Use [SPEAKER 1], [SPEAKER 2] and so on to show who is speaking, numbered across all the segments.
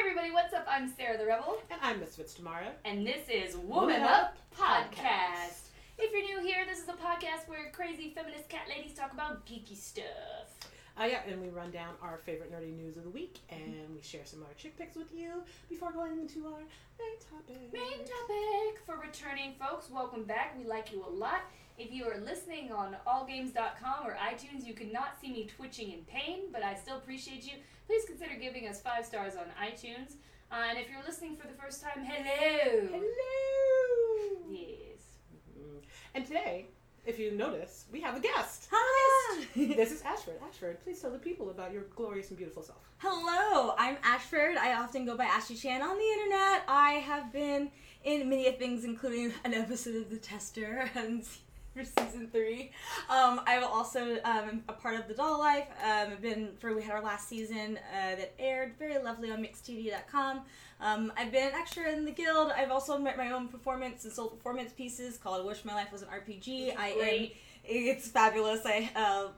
[SPEAKER 1] everybody, what's up? I'm Sarah the Rebel,
[SPEAKER 2] And I'm Misfits Tamara.
[SPEAKER 1] and this is Woman
[SPEAKER 2] Woman
[SPEAKER 1] Up
[SPEAKER 2] Up
[SPEAKER 1] Podcast.
[SPEAKER 2] Podcast.
[SPEAKER 1] If you're new here, this is a podcast where crazy feminist cat ladies talk about geeky stuff.
[SPEAKER 2] Uh, yeah, and we run down our favorite nerdy news of the week, and we share some of our chick picks with you before going into our main topic.
[SPEAKER 1] Main topic for returning folks, welcome back. We like you a lot. If you are listening on allgames.com or iTunes, you could not see me twitching in pain, but I still appreciate you. Please consider giving us five stars on iTunes. Uh, and if you're listening for the first time, hello.
[SPEAKER 2] Hello.
[SPEAKER 1] Yes.
[SPEAKER 2] Mhm. And today, if you notice, we have a guest.
[SPEAKER 3] Hi.
[SPEAKER 2] this is Ashford. Ashford, please tell the people about your glorious and beautiful self.
[SPEAKER 3] Hello, I'm Ashford. I often go by Ashley Chan on the internet. I have been in many things, including an episode of The Tester and for season three. Um, I've also um, a part of The Doll Life. Um, I've been for we had our last season uh, that aired very lovely on mixedtv.com. Um, I've been an extra in the guild. I've also met my own performance and sold performance pieces called "Wish My Life Was an RPG." I am it's fabulous. I uh,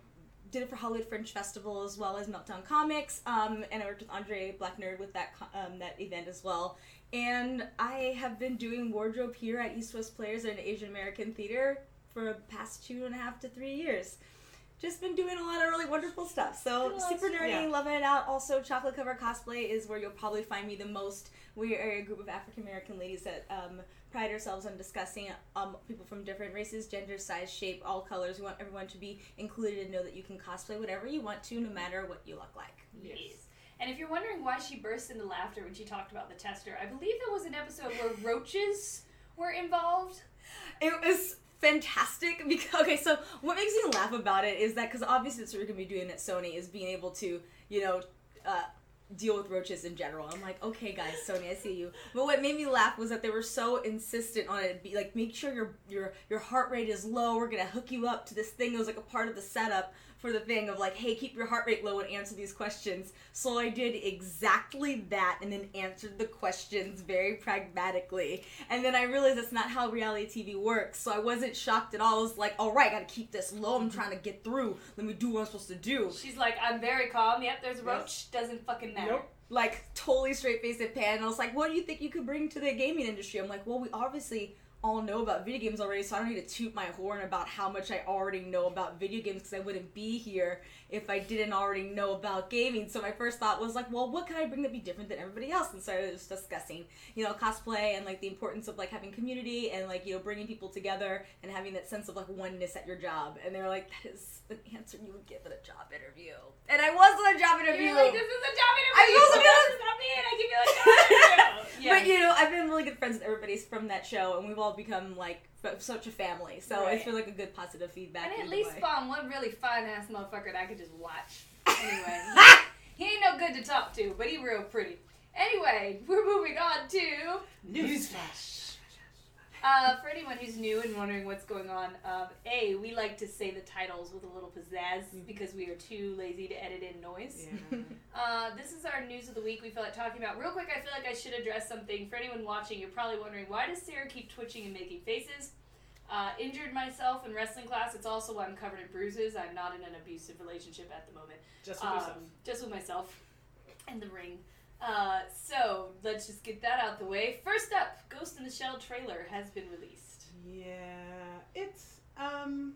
[SPEAKER 3] did it for Hollywood Fringe Festival as well as Meltdown Comics, um, and I worked with Andre Black Nerd with that um, that event as well. And I have been doing wardrobe here at East West Players at an Asian American theater for the past two and a half to three years. Just been doing a lot of really wonderful stuff. So super nerdy,
[SPEAKER 2] Yeah.
[SPEAKER 3] loving it out. Also, chocolate cover cosplay is where you'll probably find me the most. We are a group of African American ladies that um, pride ourselves on discussing um, people from different races, genders, size, shape, all colors. We want everyone to be included and know that you can cosplay whatever you want to, no matter what you look like.
[SPEAKER 1] Yes.
[SPEAKER 2] Yes.
[SPEAKER 1] And if you're wondering why she burst into laughter when she talked about the tester, I believe there was an episode where roaches were involved.
[SPEAKER 3] It was fantastic because okay, so what makes me laugh about it is that because obviously that's what we're gonna be doing at Sony is being able to you know. Uh, deal with roaches in general. I'm like, okay, guys, Sony, I see you. But what made me laugh was that they were so insistent on it. Be like, make sure your your your heart rate is low. We're gonna hook you up to this thing. It was like a part of the setup for the thing of like, hey, keep your heart rate low and answer these questions. So I did exactly that, and then answered the questions very pragmatically. And then I realized that's not how reality TV works. So I wasn't shocked at all. I was like, all right, I gotta keep this low. I'm trying to get through. Let me do what I'm supposed to do.
[SPEAKER 1] She's like, I'm very calm. Yep, there's a roach. Doesn't fucking matter.
[SPEAKER 2] Nope.
[SPEAKER 3] like totally straight faced at Pan. And I was like, what do you think you could bring to the gaming industry? I'm like, well, we obviously all know about video games already, so I don't need to toot my horn about how much I already know about video games because I wouldn't be here if I didn't already know about gaming. So my first thought was like, well, what can I bring that be different than everybody else? And so I was discussing, you know, cosplay and like the importance of like having community and like you know bringing people together and having that sense of like oneness at your job. And they were like, that is the answer you would give at a job interview. And I was on a job interview.
[SPEAKER 1] You're like, this is a job interview.
[SPEAKER 3] I to do
[SPEAKER 1] This is not me, and I give you a job interview. Yeah.
[SPEAKER 3] But you know, I've been really good friends with everybody from that show, and we've all become like f- such a family. So
[SPEAKER 1] Right.
[SPEAKER 3] it's been like a good positive feedback.
[SPEAKER 1] and at
[SPEAKER 3] either
[SPEAKER 1] least
[SPEAKER 3] way.
[SPEAKER 1] spawn one really fine ass motherfucker that I could just watch. Anyway, he ain't no good to talk to, but he real pretty. Anyway, we're moving on to
[SPEAKER 2] Newsflash.
[SPEAKER 1] Uh, for anyone who's new and wondering what's going on, um, A, we like to say the titles with a little pizzazz because we are too lazy to edit in noise.
[SPEAKER 2] Yeah.
[SPEAKER 1] Uh, this is our news of the week we feel like talking about. Real quick, I feel like I should address something. For anyone watching, you're probably wondering why does Sarah keep twitching and making faces? Uh, injured myself in wrestling class. It's also why I'm covered in bruises. I'm not in an abusive relationship at the moment.
[SPEAKER 2] Just with
[SPEAKER 1] Um,
[SPEAKER 2] yourself.
[SPEAKER 1] just with myself and the ring. Uh, so let's just get that out the way. First up, Ghost in the Shell trailer has been released.
[SPEAKER 2] Yeah. It's um.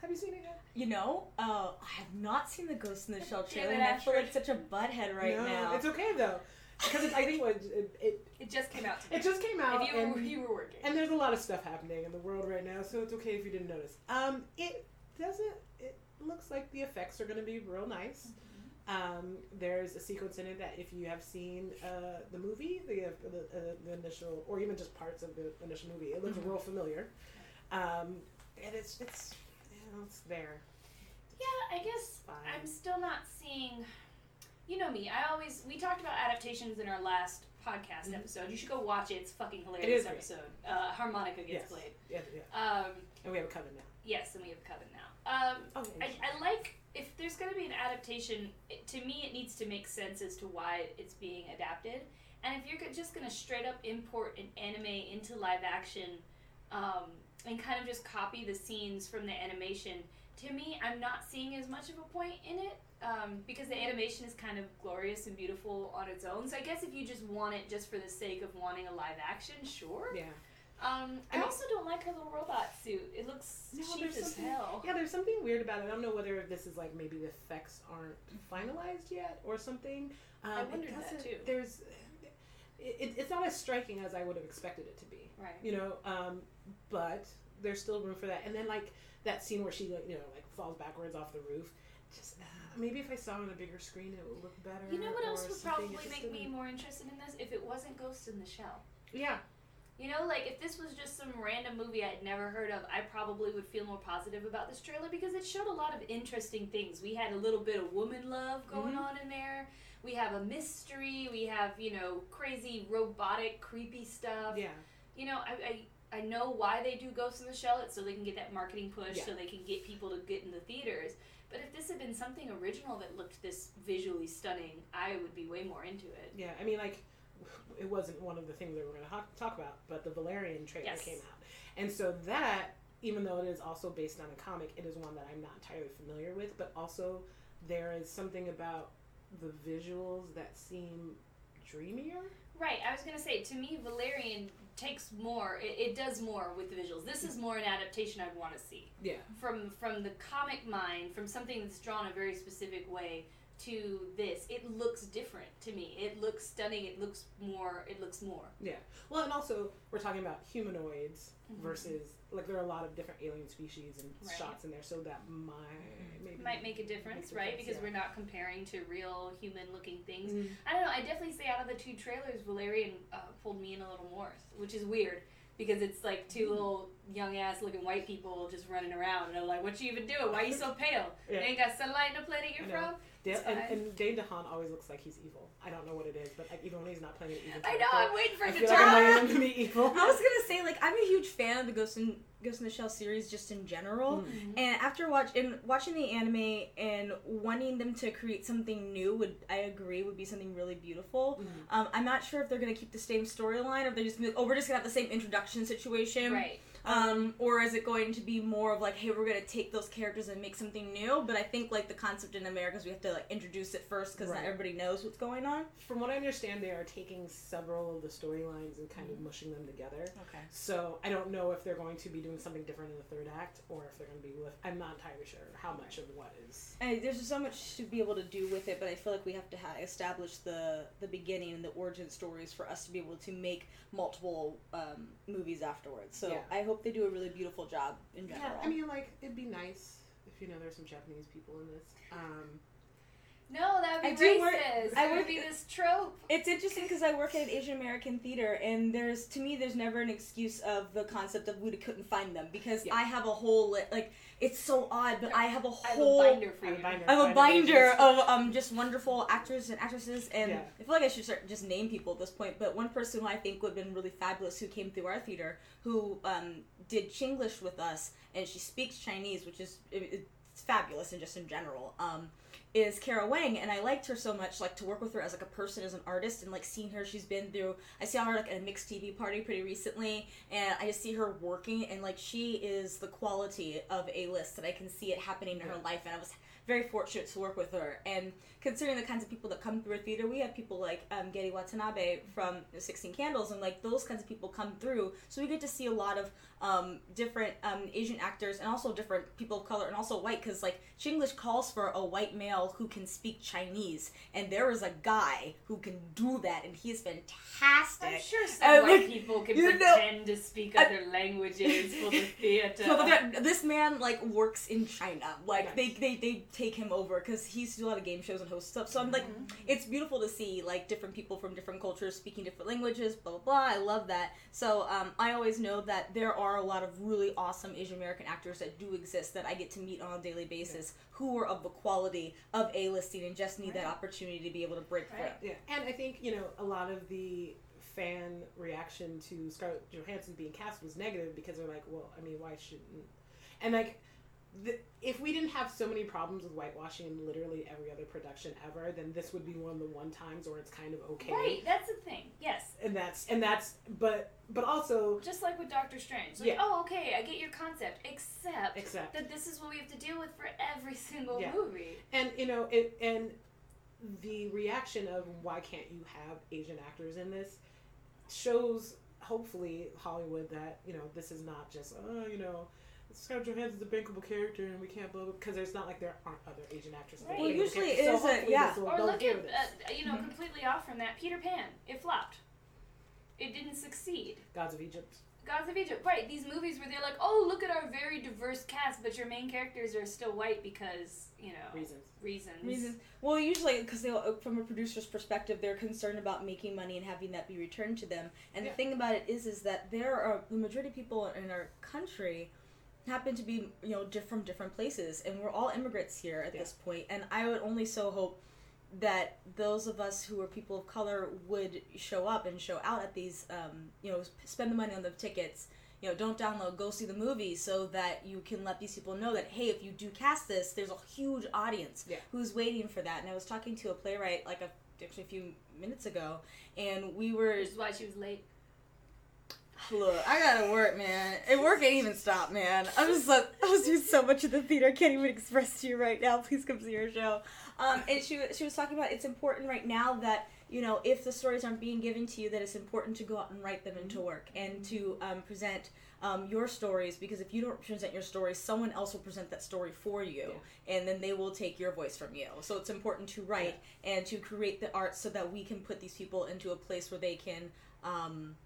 [SPEAKER 2] Have you seen it yet?
[SPEAKER 3] You know, uh, I have not seen the Ghost in the Shell trailer,
[SPEAKER 1] it,
[SPEAKER 3] and I feel like such a butthead right
[SPEAKER 2] no,
[SPEAKER 3] now.
[SPEAKER 2] It's okay though, because it, I think what it, it
[SPEAKER 1] It just came out today.
[SPEAKER 2] it just came out
[SPEAKER 1] if you were,
[SPEAKER 2] and
[SPEAKER 1] you were working.
[SPEAKER 2] and there's a lot of stuff happening in the world right now, so it's okay if you didn't notice. Um, it doesn't. It looks like the effects are going to be real nice. Um, there's a sequence in it that if you have seen uh, the movie, the, uh, the, uh, the initial, or even just parts of the initial movie, it looks
[SPEAKER 3] Mhm.
[SPEAKER 2] real familiar. Um, and it's it's you know, it's there.
[SPEAKER 1] yeah, I guess
[SPEAKER 2] Fine.
[SPEAKER 1] I'm still not seeing. You know me. I always we talked about adaptations in our last podcast
[SPEAKER 2] Mhm.
[SPEAKER 1] episode. You should go watch it. It's fucking hilarious episode. Uh, harmonica gets
[SPEAKER 2] Yes.
[SPEAKER 1] played.
[SPEAKER 2] Yeah, yeah.
[SPEAKER 1] Um,
[SPEAKER 2] And we have a coven now.
[SPEAKER 1] yes, and we have Coven now. Um,
[SPEAKER 2] Okay.
[SPEAKER 1] I, I like if there's going to be an adaptation. It, to me, it needs to make sense as to why it's being adapted. And if you're just going to straight up import an anime into live action, um, and kind of just copy the scenes from the animation, to me, I'm not seeing as much of a point in it um, because the animation is kind of glorious and beautiful on its own. So I guess if you just want it just for the sake of wanting a live action, sure.
[SPEAKER 2] Yeah.
[SPEAKER 1] Um, I
[SPEAKER 2] I
[SPEAKER 1] also don't like her little robot suit. It looks
[SPEAKER 2] No,
[SPEAKER 1] cheap as hell.
[SPEAKER 2] Yeah, there's something weird about it. I don't know whether this is like maybe the effects aren't finalized yet or something. Um,
[SPEAKER 1] I wondered that, too.
[SPEAKER 2] There's, it, it's not as striking as I would have expected it to be.
[SPEAKER 1] Right.
[SPEAKER 2] You know, um, but there's still room for that. And then like that scene where she like you know like falls backwards off the roof. Just uh, maybe if I saw it on a bigger screen, it would look better.
[SPEAKER 1] You know what else would probably make me more interested in this if it wasn't Ghost in the Shell.
[SPEAKER 2] Yeah.
[SPEAKER 1] You know, like if this was just some random movie I'd never heard of, I probably would feel more positive about this trailer because it showed a lot of interesting things. We had a little bit of woman love going
[SPEAKER 2] Mhm.
[SPEAKER 1] on in there. We have a mystery. We have you know crazy robotic creepy stuff.
[SPEAKER 2] Yeah.
[SPEAKER 1] You know, I, I I know why they do Ghost in the Shell. It's so they can get that marketing push,
[SPEAKER 2] Yeah.
[SPEAKER 1] so they can get people to get in the theaters. But if this had been something original that looked this visually stunning, I would be way more into it.
[SPEAKER 2] Yeah, I mean, like, it wasn't one of the things that we're going to talk about, but the Valerian trailer
[SPEAKER 1] Yes.
[SPEAKER 2] came out. And so that, even though it is also based on a comic, it is one that I'm not entirely familiar with, but also there is something about the visuals that seem dreamier.
[SPEAKER 1] Right, I was gonna say to me, Valerian takes more. It, it does more with the visuals. This is more an adaptation I'd want to see
[SPEAKER 2] Yeah.
[SPEAKER 1] from from the comic mind, from something that's drawn a very specific way to this. It looks different to me. It looks stunning. It looks more. It looks more.
[SPEAKER 2] Yeah well, and also, we're talking about humanoids
[SPEAKER 1] Mhm.
[SPEAKER 2] versus, like, there are a lot of different alien species and
[SPEAKER 1] Right.
[SPEAKER 2] shots in there, so that might maybe.
[SPEAKER 1] Might make a difference, right?
[SPEAKER 2] difference,
[SPEAKER 1] Because
[SPEAKER 2] yeah.
[SPEAKER 1] we're not comparing to real human-looking things.
[SPEAKER 2] Mhm.
[SPEAKER 1] I don't know. I definitely say out of the two trailers, Valerian uh, pulled me in a little more, which is weird because it's like two little young ass looking white people just running around, and I'm like, "What you even doing? Why are you so pale?
[SPEAKER 2] Yeah.
[SPEAKER 1] You ain't got sunlight in the planet you're from."
[SPEAKER 2] Dale, and,
[SPEAKER 1] fine.
[SPEAKER 2] and Dane DeHaan always looks like he's evil. I don't know what it is, but like, even when he's not playing an evil
[SPEAKER 1] I know. I'm waiting for
[SPEAKER 2] I
[SPEAKER 1] it to
[SPEAKER 2] feel like I'm him to be evil.
[SPEAKER 3] I was gonna say like I'm a huge fan of the Ghost in Ghost in the Shell series just in general.
[SPEAKER 2] Mm.
[SPEAKER 3] And after watch and watching the anime and wanting them to create something new would I agree would be something really beautiful.
[SPEAKER 2] Mhm.
[SPEAKER 3] Um, I'm not sure if they're gonna keep the same storyline or if they're just gonna oh we're just gonna have the same introduction situation.
[SPEAKER 1] Right.
[SPEAKER 3] Um, or is it going to be more of like, hey, we're gonna take those characters and make something new? But I think like the concept in America is we have to like introduce it first because
[SPEAKER 2] Right.
[SPEAKER 3] not everybody knows what's going on.
[SPEAKER 2] From what I understand, they are taking several of the storylines and kind of mushing them together.
[SPEAKER 3] Okay.
[SPEAKER 2] So I don't know if they're going to be doing something different in the third act, or if they're going to be with. I'm not entirely sure how much of what is.
[SPEAKER 3] And there's so much to be able to do with it, but I feel like we have to ha- establish the the beginning and the origin stories for us to be able to make multiple um, movies afterwards. So
[SPEAKER 2] Yeah.
[SPEAKER 3] I hope they do a really beautiful job in general.
[SPEAKER 2] Yeah, I mean, like it'd be nice if you know there's some Japanese people in this. Um,
[SPEAKER 1] No, that would
[SPEAKER 3] I
[SPEAKER 1] be
[SPEAKER 3] do work-
[SPEAKER 1] racist.
[SPEAKER 3] I
[SPEAKER 1] would be this trope.
[SPEAKER 3] It's interesting because I work at an Asian American theater, and there's to me there's never an excuse of the concept of we couldn't find them because
[SPEAKER 2] Yeah.
[SPEAKER 3] I have a whole li- like it's so odd, but I have a
[SPEAKER 1] I have
[SPEAKER 3] whole
[SPEAKER 1] a binder for
[SPEAKER 2] I have a binder.
[SPEAKER 3] I have a
[SPEAKER 2] Binder
[SPEAKER 3] binder of um just wonderful actors and actresses, and
[SPEAKER 2] Yeah.
[SPEAKER 3] I feel like I should start just name people at this point. But one person who I think would have been really fabulous, who came through our theater, who um did Chinglish with us, and she speaks Chinese, which is it, it's fabulous and just in general. Um, is Kara Wang, and I liked her so much, like to work with her as like a person, as an artist, and like seeing her, she's been through. I saw her like at a mixed TV party pretty recently, and I just see her working, and like she is the quality of a list that I can see it happening in her life, and I was very fortunate to work with her. And considering the kinds of people that come through our theater, we have people like um, Watanabe from 16 Candles, and like those kinds of people come through. So we get to see a lot of um, different um, Asian actors and also different people of color and also white, because like Chinglish calls for a white male who can speak Chinese, and there is a guy who can do that, and he is fantastic.
[SPEAKER 1] I'm sure some white
[SPEAKER 3] like,
[SPEAKER 1] people can
[SPEAKER 3] you know-
[SPEAKER 1] pretend to speak
[SPEAKER 3] I-
[SPEAKER 1] other languages for the theater.
[SPEAKER 3] So this man like works in China. Like
[SPEAKER 2] Nice.
[SPEAKER 3] they, they they take him over because he's to do a lot of game shows and host stuff. So I'm like, it's beautiful to see like different people from different cultures speaking different languages. Blah blah blah. I love that. So um, I always know that there are a lot of really awesome Asian American actors that do exist that I get to meet on a daily basis who are of the quality of a listing and just need that opportunity to be able to break through.
[SPEAKER 2] Yeah, and I think you know a lot of the fan reaction to Scarlett Johansson being cast was negative because they're like, well, I mean, why shouldn't? And like, the, if we didn't have so many problems with whitewashing in literally every other production ever, then this would be one of the one times where it's kind of okay.
[SPEAKER 1] Right, that's the thing. Yes.
[SPEAKER 2] and that's and that's but but also
[SPEAKER 1] Just like with Doctor Strange. Like,
[SPEAKER 2] Yeah.
[SPEAKER 1] oh, okay, I get your concept, except,
[SPEAKER 2] Except.
[SPEAKER 1] that this is what we have to deal with for every single
[SPEAKER 2] Yeah.
[SPEAKER 1] movie.
[SPEAKER 2] and you know it and the reaction of why can't you have asian actors in this shows hopefully hollywood that you know this is not just oh you know Scarlett Johansson's a bankable character and we can't blah because there's not like there aren't other Asian actresses. that are
[SPEAKER 1] Well,
[SPEAKER 2] bankable
[SPEAKER 3] usually
[SPEAKER 2] characters.
[SPEAKER 3] it is a-
[SPEAKER 2] hopefully
[SPEAKER 3] yeah.
[SPEAKER 2] this will-
[SPEAKER 1] Or look at,
[SPEAKER 2] this.
[SPEAKER 1] uh, you know,
[SPEAKER 3] Mhm.
[SPEAKER 1] completely off from that, Peter Pan. It flopped. It didn't succeed.
[SPEAKER 2] Gods of Egypt.
[SPEAKER 1] Gods of Egypt. Right, these movies where they're like, oh, look at our very diverse cast, but your main characters are still white because, you know,
[SPEAKER 2] Reasons.
[SPEAKER 1] reasons.
[SPEAKER 3] Reasons. Well, usually, because they, from a producer's perspective, they're concerned about making money and having that be returned to them. And
[SPEAKER 2] Yeah.
[SPEAKER 3] the thing about it is, is that there are the majority of people in our country happen to be, you know, diff- from different places, and we're all immigrants here at
[SPEAKER 2] Yeah.
[SPEAKER 3] this point. And I would only so hope that those of us who are people of color would show up and show out at these, um, you know, spend the money on the tickets. You know, don't download, go see the movie so that you can let these people know that, hey, if you do cast this, there's a huge audience
[SPEAKER 2] Yeah.
[SPEAKER 3] who's waiting for that. And I was talking to a playwright like a, actually a few minutes ago, and we were
[SPEAKER 1] Which is why she was late.
[SPEAKER 3] Look, I gotta work, man. And work ain't even stop, man. I'm just like, I was doing so much in the theater, I can't even express to you right now. Please come see your show. Um, and she she was talking about it's important right now that you know if the stories aren't being given to you, that it's important to go out and write them into work and to um, present um, your stories because if you don't present your stories, someone else will present that story for you, and then they will take your voice from you. So it's important to write and to create the art so that we can put these people into a place where they can. Um,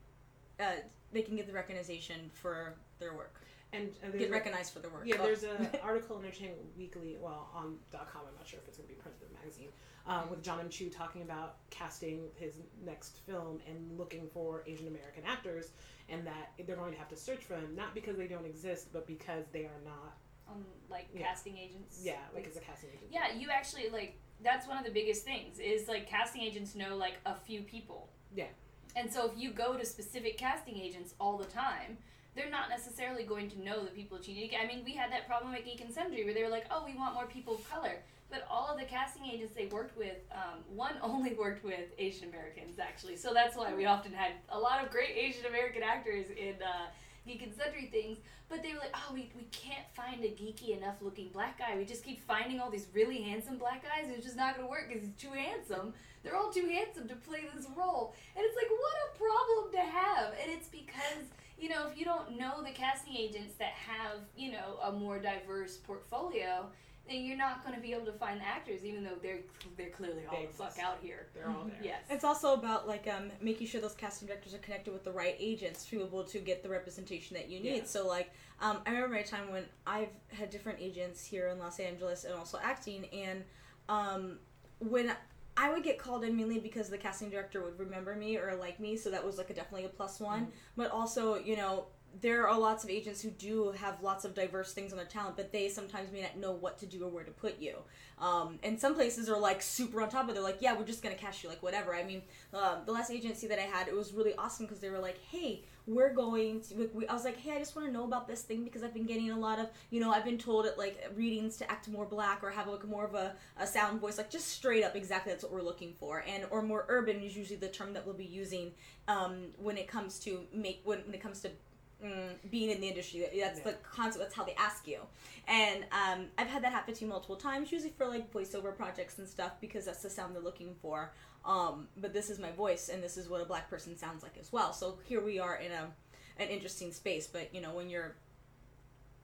[SPEAKER 3] uh, they can get the recognition for their work.
[SPEAKER 2] And, and
[SPEAKER 3] Get
[SPEAKER 2] there's a-
[SPEAKER 3] recognized for their work.
[SPEAKER 2] Yeah,
[SPEAKER 3] Oh.
[SPEAKER 2] there's an article in Entertainment Weekly, well, on .com. I'm not sure if it's going to be printed in the magazine, uh, with John M. Chu talking about casting his next film and looking for Asian American actors, and that they're going to have to search for them not because they don't exist, but because they are not.
[SPEAKER 1] Um, like
[SPEAKER 2] Yeah.
[SPEAKER 1] casting agents.
[SPEAKER 2] Yeah, like as a casting agent.
[SPEAKER 1] Yeah, you actually like that's one of the biggest things is like casting agents know like a few people.
[SPEAKER 2] Yeah.
[SPEAKER 1] And so if you go to specific casting agents all the time, they're not necessarily going to know the people that you need. I mean, we had that problem at Geek and Sundry where they were like, "Oh, we want more people of color," but all of the casting agents they worked with, um, one only worked with Asian Americans actually. So that's why we often had a lot of great Asian American actors in uh, Geek and Sundry things. But they were like, "Oh, we, we can't find a geeky enough looking black guy. We just keep finding all these really handsome black guys, and it's just not going to work because he's too handsome." They're all too handsome to play this role. And it's like, what a problem to have. And it's because, you know, if you don't know the casting agents that have, you know, a more diverse portfolio, then you're not going to be able to find the actors, even though they're they're clearly all
[SPEAKER 2] They
[SPEAKER 1] the fuck out here.
[SPEAKER 2] They're all there.
[SPEAKER 1] Yes.
[SPEAKER 3] It's also about like um, making sure those casting directors are connected with the right agents to be able to get the representation that you need.
[SPEAKER 2] Yeah.
[SPEAKER 3] So like, um, I remember my time when I've had different agents here in Los Angeles and also acting, and um, when I would get called in mainly because the casting director would remember me or like me, so that was like a definitely a plus one. But also, you know, there are lots of agents who do have lots of diverse things on their talent, but they sometimes may not know what to do or where to put you. Um, and some places are like super on top of. They're like, yeah, we're just gonna cast you, like whatever. I mean, um, the last agency that I had, it was really awesome because they were like, hey, we're going to. we- I was like, hey, I just want to know about this thing because I've been getting a lot of, you know, I've been told at like readings to act more black or have like more of a, a sound voice, like just straight up, exactly that's what we're looking for. And or more urban is usually the term that we'll be using um, when it comes to make when, when it comes to mm, being in the industry. That's
[SPEAKER 2] Yeah.
[SPEAKER 3] the concept. That's how they ask you. And um, I've had that happen to me multiple times, usually for like voiceover projects and stuff, because that's the sound they're looking for. Um, but this is my voice, and this is what a black person sounds like as well. So here we are in a an interesting space. But you know, when you're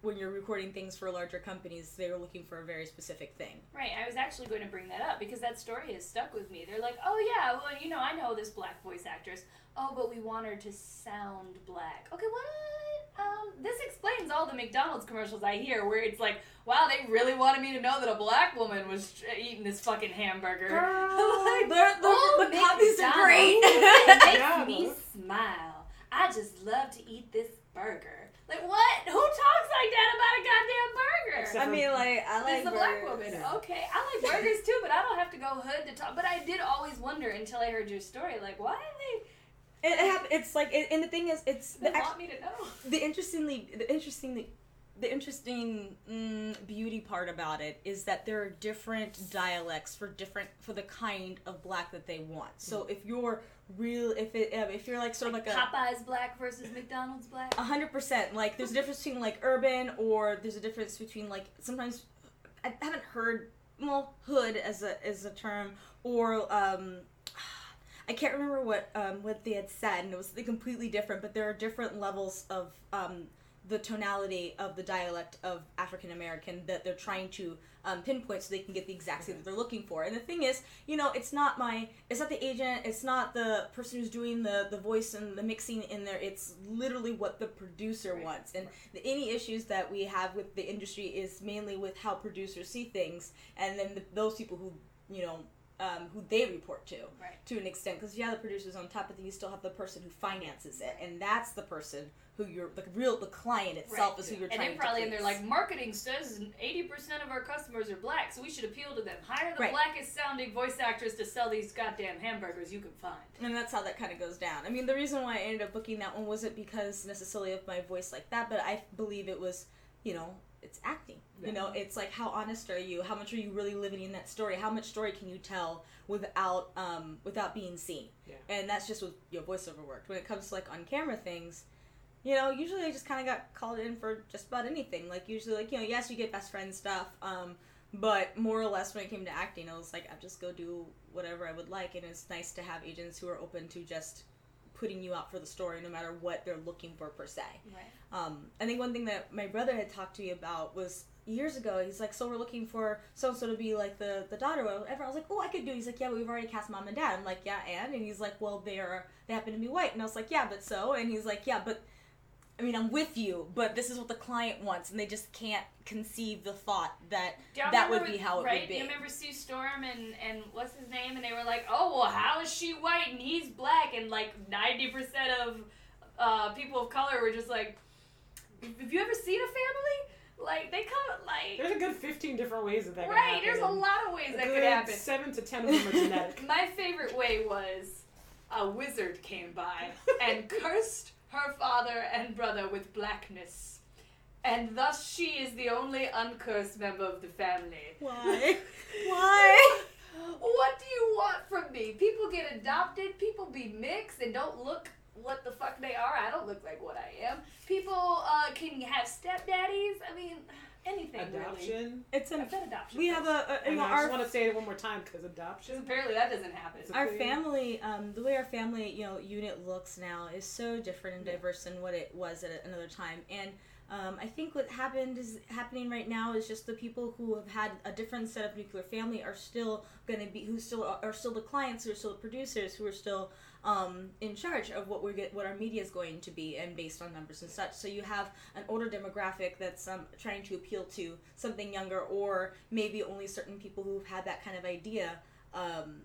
[SPEAKER 3] when you're recording things for larger companies, they were looking for a very specific thing.
[SPEAKER 1] Right, I was actually going to bring that up because that story has stuck with me. They're like, oh yeah, well, you know, I know this black voice actress. Oh, but we want her to sound black. Okay, what? Um, this explains all the McDonald's commercials I hear where it's like, wow, they really wanted me to know that a black woman was eating this fucking hamburger. Like,
[SPEAKER 3] They're- the-
[SPEAKER 1] oh,
[SPEAKER 3] the copies are great.
[SPEAKER 1] It makes
[SPEAKER 2] Yeah,
[SPEAKER 1] me smile. I just love to eat this burger. Like what? Who talks like that about a goddamn burger?
[SPEAKER 2] Except
[SPEAKER 3] I mean, like I like
[SPEAKER 1] It's a black
[SPEAKER 3] burgers.
[SPEAKER 1] woman. Okay, I like burgers too, but I don't have to go hood to talk. But I did always wonder until I heard your story, like why do
[SPEAKER 3] It, it hap- it's like, it, and the thing is, it's
[SPEAKER 1] they, they
[SPEAKER 3] the, act-
[SPEAKER 1] want me to know?
[SPEAKER 3] the interestingly, the interestingly the interesting mm, beauty part about it is that there are different dialects for different for the kind of black that they want. So if you're real, if it uh, if you're like sort of like a
[SPEAKER 1] Popeye's black versus McDonald's black.
[SPEAKER 3] a hundred percent. Like there's a difference between like urban or there's a difference between like sometimes I haven't heard well hood as a as a term or um I can't remember what um what they had said and it was completely different. But there are different levels of um the tonality of the dialect of African American that they're trying to um, pinpoint so they can get the exact thing that they're looking for. And the thing is, you know, it's not my, it's not the agent, it's not the person who's doing the the voice and the mixing in there. It's literally what the producer
[SPEAKER 1] Right.
[SPEAKER 3] wants. And the, any issues that we have with the industry is mainly with how producers see things, and then the, those people who, you know. Um, who they report to
[SPEAKER 1] Right.
[SPEAKER 3] to an extent because yeah the producer's on top but then you still have the person who finances it and that's the person who you're the real the client itself
[SPEAKER 1] Right.
[SPEAKER 3] is who you're
[SPEAKER 1] And
[SPEAKER 3] trying
[SPEAKER 1] to probably,
[SPEAKER 3] And they're probably
[SPEAKER 1] in there like marketing says 80% of our customers are black, so we should appeal to them. Hire the
[SPEAKER 3] Right.
[SPEAKER 1] blackest sounding voice actress to sell these goddamn hamburgers you can find.
[SPEAKER 3] and that's how that kind of goes down. I mean, the reason why I ended up booking that one wasn't because necessarily of my voice like that, but I believe it was, you know, it's acting.
[SPEAKER 2] Yeah.
[SPEAKER 3] You know, it's like how honest are you? How much are you really living in that story? How much story can you tell without um without being seen?
[SPEAKER 2] Yeah.
[SPEAKER 3] And that's just with your voiceover work. When it comes to like on camera things, you know, usually I just kind of got called in for just about anything. Like usually, like you know, yes, you get best friend stuff. Um, but more or less, when it came to acting, I was like, I just go do whatever I would like, and it's nice to have agents who are open to just putting you out for the story, no matter what they're looking for per se.
[SPEAKER 1] Right.
[SPEAKER 3] Um, I think one thing that my brother had talked to me about was years ago. He's like, "So we're looking for so and so to be like the the daughter whatever." I was like, "Oh, I could do." it." He's like, "Yeah, but we've already cast mom and dad." I'm like, "Yeah, and?" And he's like, "Well, they're they happen to be white." And I was like, "Yeah, but so?" And he's like, "Yeah, but." I mean, I'm with you, but this is what the client wants, and they just can't conceive the thought that
[SPEAKER 1] Do
[SPEAKER 3] that would be how it
[SPEAKER 1] right?
[SPEAKER 3] would be.
[SPEAKER 1] You remember Sue Storm and and what's his name? And they were like, "Oh well, how is she white and he's black?" And like ninety percent of uh, people of color were just like, "Have you ever seen a family? Like they come like
[SPEAKER 2] There's a good 15 different ways that that could happen. right?
[SPEAKER 1] There's a lot of ways
[SPEAKER 2] A
[SPEAKER 1] that
[SPEAKER 2] good
[SPEAKER 1] could happen."
[SPEAKER 2] Seven to ten of them are genetic.
[SPEAKER 1] My favorite way was a wizard came by and cursed her father and brother with blackness. And thus she is the only uncursed member of the family.
[SPEAKER 3] Why? Why?
[SPEAKER 1] What do you want from me? People get adopted, people be mixed and don't look what the fuck they are. I don't look like what I am. People uh, can have stepdaddies. I mean, anything really.
[SPEAKER 2] Adoption.
[SPEAKER 3] It's
[SPEAKER 1] I
[SPEAKER 3] an
[SPEAKER 1] said adoption.
[SPEAKER 3] we have
[SPEAKER 1] first.
[SPEAKER 3] a, a you know,
[SPEAKER 2] I just want to say it one more time because adoption.
[SPEAKER 1] apparently that doesn't happen.
[SPEAKER 3] Our
[SPEAKER 2] thing.
[SPEAKER 3] family um, the way our family you know unit looks now is so different and
[SPEAKER 2] Yeah.
[SPEAKER 3] diverse than what it was at another time and um, I think what happened is happening right now is just the people who have had a different set of nuclear family are still going to be who still are, are still the clients who are still the producers who are still um, in charge of what we get what our media is going to be and based on numbers and such so you have an older demographic that's um, trying to appeal to something younger or maybe only certain people who've had that kind of idea um,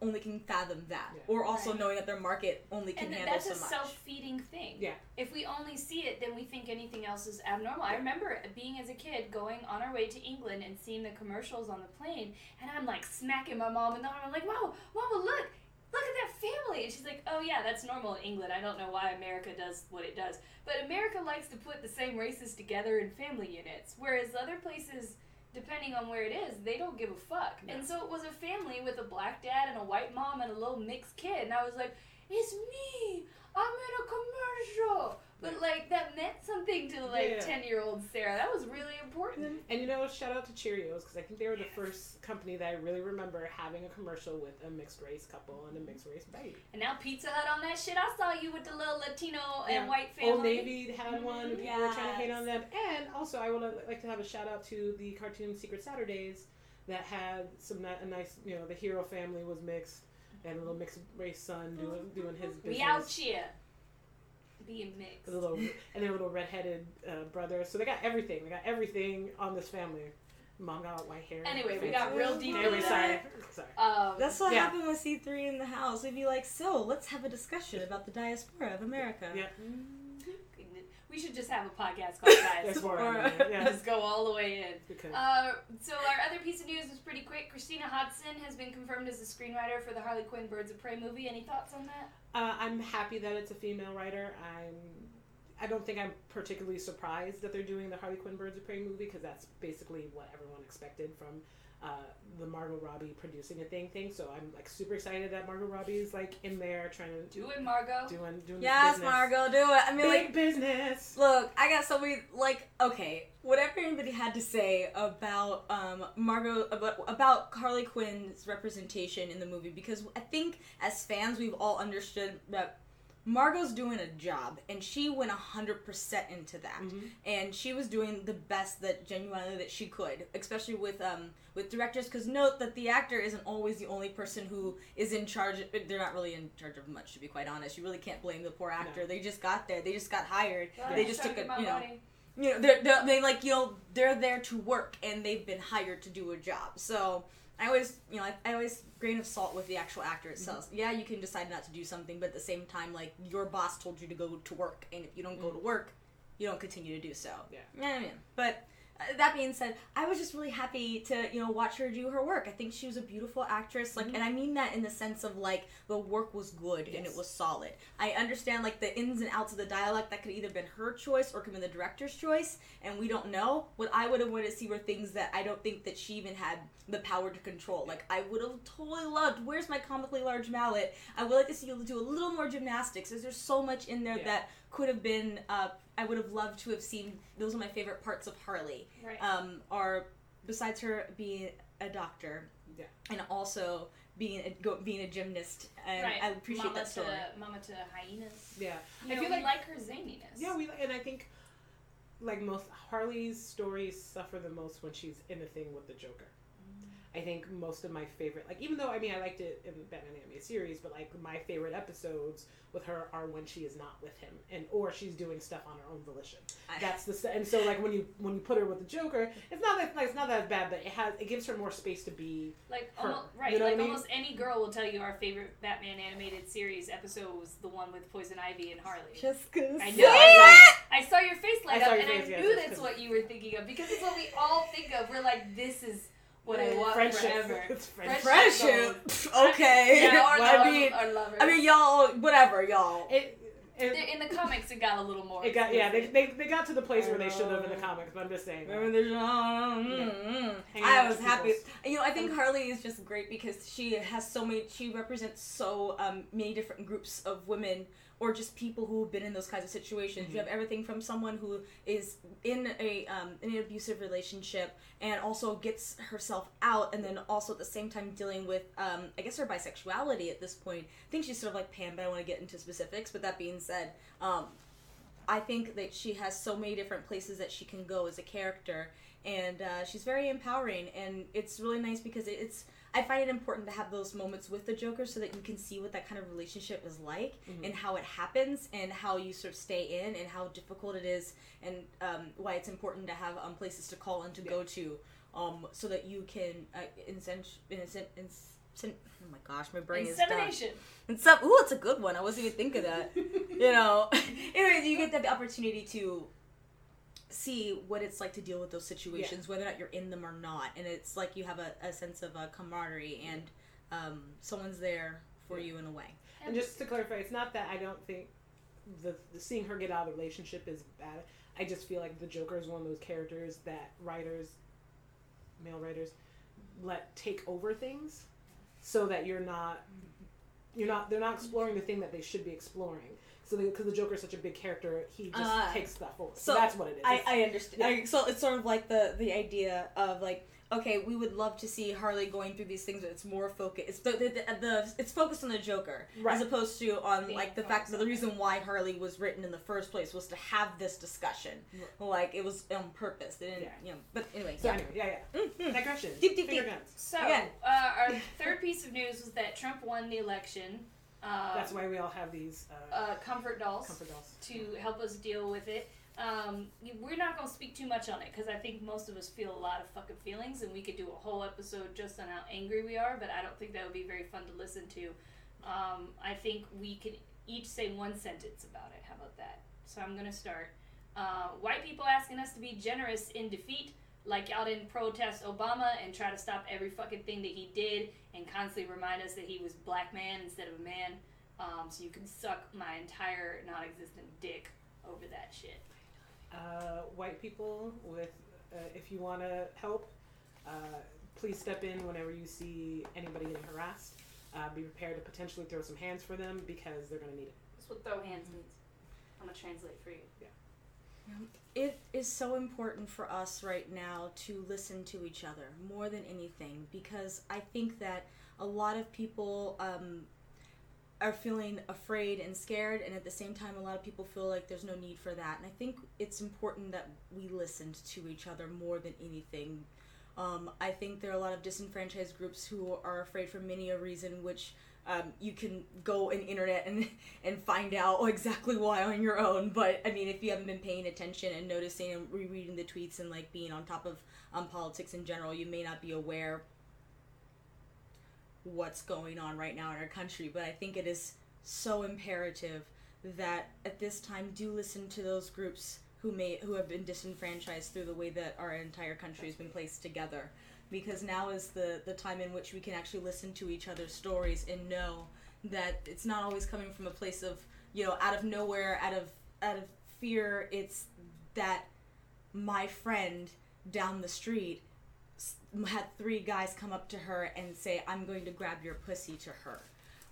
[SPEAKER 3] only can fathom that,
[SPEAKER 2] Yeah.
[SPEAKER 3] or also
[SPEAKER 1] Right.
[SPEAKER 3] knowing that their market only can
[SPEAKER 1] and th-
[SPEAKER 3] handle
[SPEAKER 1] that's
[SPEAKER 3] so
[SPEAKER 1] a self-feeding thing.
[SPEAKER 2] Yeah.
[SPEAKER 1] If we only see it, then we think anything else is abnormal. I remember being as a kid going on our way to England and seeing the commercials on the plane, and I'm like smacking my mom and the arm. I'm like, "Wow, mama, look, look at that family!" And she's like, "Oh yeah, that's normal in England. I don't know why America does what it does, but America likes to put the same races together in family units, whereas other places." Depending on where it is, they don't give a fuck.
[SPEAKER 2] No.
[SPEAKER 1] And so it was a family with a black dad and a white mom and a little mixed kid. And I was like, it's me. I'm in a commercial. But like that meant something to like
[SPEAKER 2] Yeah.
[SPEAKER 1] ten year old Sarah. That was really important.
[SPEAKER 2] And you know, shout out to Cheerios because I think they were the first company that I really remember having a commercial with a mixed race couple and a mixed race baby.
[SPEAKER 1] And now Pizza Hut on that shit. I saw you with the little Latino
[SPEAKER 2] Yeah.
[SPEAKER 1] and white family.
[SPEAKER 2] Old Navy had mm-hmm. one. and People were trying to hate on them. And also, I would like to have a shout out to the cartoon Secret Saturdays that had some a nice, you know, the hero family was mixed and a little mixed race son doing doing his business.
[SPEAKER 1] We out here. Being mixed.
[SPEAKER 2] The little and their little redheaded uh, brother. So they got everything. They got everything on this family. Mom got white hair.
[SPEAKER 1] Anyway, we
[SPEAKER 2] fancy-
[SPEAKER 1] got real deep
[SPEAKER 2] Anyway,
[SPEAKER 1] into
[SPEAKER 2] sorry. Sorry.
[SPEAKER 1] Um,
[SPEAKER 3] That's what
[SPEAKER 2] Yeah.
[SPEAKER 3] happened with C three in the house. We'd be like, so let's have a discussion about the diaspora of America.
[SPEAKER 2] Yeah.
[SPEAKER 1] We should just have a podcast called
[SPEAKER 2] more.
[SPEAKER 3] Or-
[SPEAKER 2] Yeah.
[SPEAKER 1] Just go all the way in.
[SPEAKER 2] Because
[SPEAKER 1] Uh, so our other piece of news is pretty quick. Christina Hodson has been confirmed as the screenwriter for the Harley Quinn Birds of Prey movie. Any thoughts on that?
[SPEAKER 2] Uh, I'm happy that it's a female writer. I'm I don't think I'm particularly surprised that they're doing the Harley Quinn Birds of Prey movie because that's basically what everyone expected from uh, the Margot Robbie producing a thing thing. So I'm like super excited that Margot Robbie is like in there trying to
[SPEAKER 1] Do it, Margot.
[SPEAKER 2] doing doing
[SPEAKER 3] Yes,
[SPEAKER 2] this business.
[SPEAKER 3] Margot, do it. I mean,
[SPEAKER 2] Big
[SPEAKER 3] like,
[SPEAKER 2] business.
[SPEAKER 3] Look, I got so many like okay, whatever anybody had to say about um Margot about about Harley Quinn's representation in the movie because I think as fans we've all understood that Margot's doing a job and she went 100% into that.
[SPEAKER 2] Mhm.
[SPEAKER 3] And she was doing the best that genuinely that she could, especially with um with directors cuz note that the actor isn't always the only person who is in charge they're not really in charge of much to be quite honest. You really can't blame the poor actor.
[SPEAKER 2] No.
[SPEAKER 3] They just got there. They just got hired
[SPEAKER 1] Well,
[SPEAKER 3] they just took
[SPEAKER 1] to
[SPEAKER 3] a you know
[SPEAKER 1] money.
[SPEAKER 3] you know they're, they're they like you know they're there to work and they've been hired to do a job so i always you know i, I always grain of salt with the actual actor itself
[SPEAKER 2] Mm-hmm.
[SPEAKER 3] yeah you can decide not to do something but at the same time like your boss told you to go to work and if you don't go to work you don't continue to do so
[SPEAKER 2] Mm. Yeah.
[SPEAKER 3] I mean, but that being said, I was just really happy to you know watch her do her work. I think she was a beautiful actress, like,
[SPEAKER 2] Mhm.
[SPEAKER 3] and I mean that in the sense of like the work was good and it was solid. I understand like the ins and outs of the dialect that could either been her choice or could have been the director's choice, and we don't know. What I would have wanted to see were things that I don't think that she even had the power to control. Like I would have totally loved. Where's my comically large mallet? I would like to see you do a little more gymnastics. Because there's so much in there
[SPEAKER 2] Yeah.
[SPEAKER 3] that could have been. Uh, I would have loved to have seen. Those are my favorite parts of Harley
[SPEAKER 1] Right.
[SPEAKER 3] um, are besides her being a doctor
[SPEAKER 2] Yeah.
[SPEAKER 3] and also being a, go, being a gymnast and
[SPEAKER 1] right.
[SPEAKER 3] I appreciate
[SPEAKER 1] Mama
[SPEAKER 3] that story.
[SPEAKER 1] To, mama to hyenas.
[SPEAKER 2] Yeah.
[SPEAKER 1] You
[SPEAKER 2] I
[SPEAKER 1] know,
[SPEAKER 2] feel
[SPEAKER 1] we
[SPEAKER 2] like-
[SPEAKER 1] like her zaniness.
[SPEAKER 2] Yeah, we and I think like most Harley's stories suffer the most when she's in a thing with the Joker. I think most of my favorite, like even though I mean I liked it in the Batman animated series, but like my favorite episodes with her are when she is not with him and or she's doing stuff on her own volition.
[SPEAKER 3] I-
[SPEAKER 2] That's the st- and so like when you when you put her with the Joker, it's not that like, it's not that bad, but it has it gives her more space to be.
[SPEAKER 1] Like
[SPEAKER 2] her.
[SPEAKER 1] almost, right,
[SPEAKER 2] You know
[SPEAKER 1] like
[SPEAKER 2] I mean?
[SPEAKER 1] almost any girl will tell you our favorite Batman animated series episode was the one with Poison Ivy and Harley.
[SPEAKER 3] Just gonna
[SPEAKER 1] I know. I saw, I saw your face light
[SPEAKER 2] I
[SPEAKER 1] up, and I
[SPEAKER 2] face, yes,
[SPEAKER 1] knew
[SPEAKER 2] yes,
[SPEAKER 1] that's
[SPEAKER 2] 'cause-
[SPEAKER 1] what you were thinking of because it's what we all think of. We're like, this is what I want
[SPEAKER 2] friendship.
[SPEAKER 1] forever.
[SPEAKER 2] It's friendship.
[SPEAKER 3] friendship. okay.
[SPEAKER 1] Yeah, our,
[SPEAKER 3] I
[SPEAKER 1] love,
[SPEAKER 3] mean,
[SPEAKER 1] our lovers.
[SPEAKER 3] I mean, y'all, whatever, y'all.
[SPEAKER 2] It, it,
[SPEAKER 1] in the comics, it got a little more.
[SPEAKER 2] it got yeah they, they, they got to the place
[SPEAKER 3] I
[SPEAKER 2] where they should have in the comics, but I'm just saying.
[SPEAKER 3] Remember there's mm, mm.
[SPEAKER 2] Hanging
[SPEAKER 3] I was happy.
[SPEAKER 2] people's-
[SPEAKER 3] You know, I think Harley is just great because she has so many. She represents so um, many different groups of women or just people who have been in those kinds of situations.
[SPEAKER 2] Mhm.
[SPEAKER 3] You have everything from someone who is in a um, in an abusive relationship and also gets herself out, and then also at the same time dealing with um, I guess her bisexuality at this point. I think she's sort of like Pam, but I want to get into specifics. But that being said. Um, I think that she has so many different places that she can go as a character, and uh, she's very empowering. And it's really nice because it's. I find it important to have those moments with the Joker so that you can see what that kind of relationship is like
[SPEAKER 2] Mhm.
[SPEAKER 3] and how it happens and how you sort of stay in and how difficult it is and um, why it's important to have um, places to call and to go to um, so that you can uh, incent, incent, incent, oh my gosh, my brain is done.
[SPEAKER 1] Insemination.
[SPEAKER 3] Ooh, it's a good one. I wasn't even thinking that. you know. Anyways, you get the opportunity to see what it's like to deal with those situations, whether or not you're in them or not, and it's like you have a, a sense of a camaraderie and um, someone's there for
[SPEAKER 2] Yeah.
[SPEAKER 3] you in a way.
[SPEAKER 2] And just to clarify, it's not that I don't think the, the seeing her get out of the relationship is bad. I just feel like the Joker is one of those characters that writers, male writers, let take over things, so that you're not, you're not, they're not exploring the thing that they should be exploring. So because the Joker is such a big character, he just
[SPEAKER 3] Ah.
[SPEAKER 2] takes that over.
[SPEAKER 3] So,
[SPEAKER 2] So that's what it is.
[SPEAKER 3] I, I understand.
[SPEAKER 2] Yeah.
[SPEAKER 3] I, so it's sort of like the the idea of like okay, we would love to see Harley going through these things, but it's more focused. It's the, the, the, the it's focused on the Joker
[SPEAKER 2] Right.
[SPEAKER 3] as opposed to on
[SPEAKER 1] Being
[SPEAKER 3] like the fact that the reason why Harley was written in the first place was to have this discussion. Like it was on purpose. They didn't,
[SPEAKER 2] Yeah.
[SPEAKER 3] you know. But anyway,
[SPEAKER 2] so
[SPEAKER 3] yeah.
[SPEAKER 2] anyway, yeah, yeah.
[SPEAKER 3] Mhm.
[SPEAKER 2] Digression.
[SPEAKER 3] Deep, deep,
[SPEAKER 2] Finger
[SPEAKER 3] deep.
[SPEAKER 2] guns.
[SPEAKER 1] So, uh, our third piece of news was that Trump won the election. Uh,
[SPEAKER 2] That's why we all have these uh,
[SPEAKER 1] uh, comfort dolls
[SPEAKER 2] comfort dolls.
[SPEAKER 1] to help us deal with it. Um, we're not going to speak too much on it because I think most of us feel a lot of fucking feelings, and we could do a whole episode just on how angry we are. But I don't think that would be very fun to listen to. Um, I think we can each say one sentence about it. How about that? So I'm going to start. Uh, white people asking us to be generous in defeat, like y'all didn't protest Obama and try to stop every fucking thing that he did, and constantly remind us that he was black man instead of a man. Um, so you can suck my entire non-existent dick, over that shit?
[SPEAKER 2] Uh, white people with, uh, if you want to help, uh, please step in whenever you see anybody getting harassed. Uh, be prepared to potentially throw some hands for them because they're going to need it.
[SPEAKER 1] That's what throw hands means. I'm gonna translate for you.
[SPEAKER 3] It is so important for us right now to listen to each other more than anything because I think that a lot of people um, are feeling afraid and scared, and at the same time, a lot of people feel like there's no need for that. And I think it's important that we listen to each other more than anything. Um, I think there are a lot of disenfranchised groups who are afraid for many a reason, which um, you can go in internet and and find out exactly why on your own. But I mean, if you haven't been paying attention and noticing and rereading the tweets and like being on top of um, politics in general, you may not be aware what's going on right now in our country. But I think it is so imperative that at this time do listen to those groups who may who have been disenfranchised through the way that our entire country has been placed together because now is the the time in which we can actually listen to each other's stories and know that it's not always coming from a place of you know out of nowhere out of out of fear. It's that my friend down the street had three guys come up to her and say i'm going to grab your pussy to her.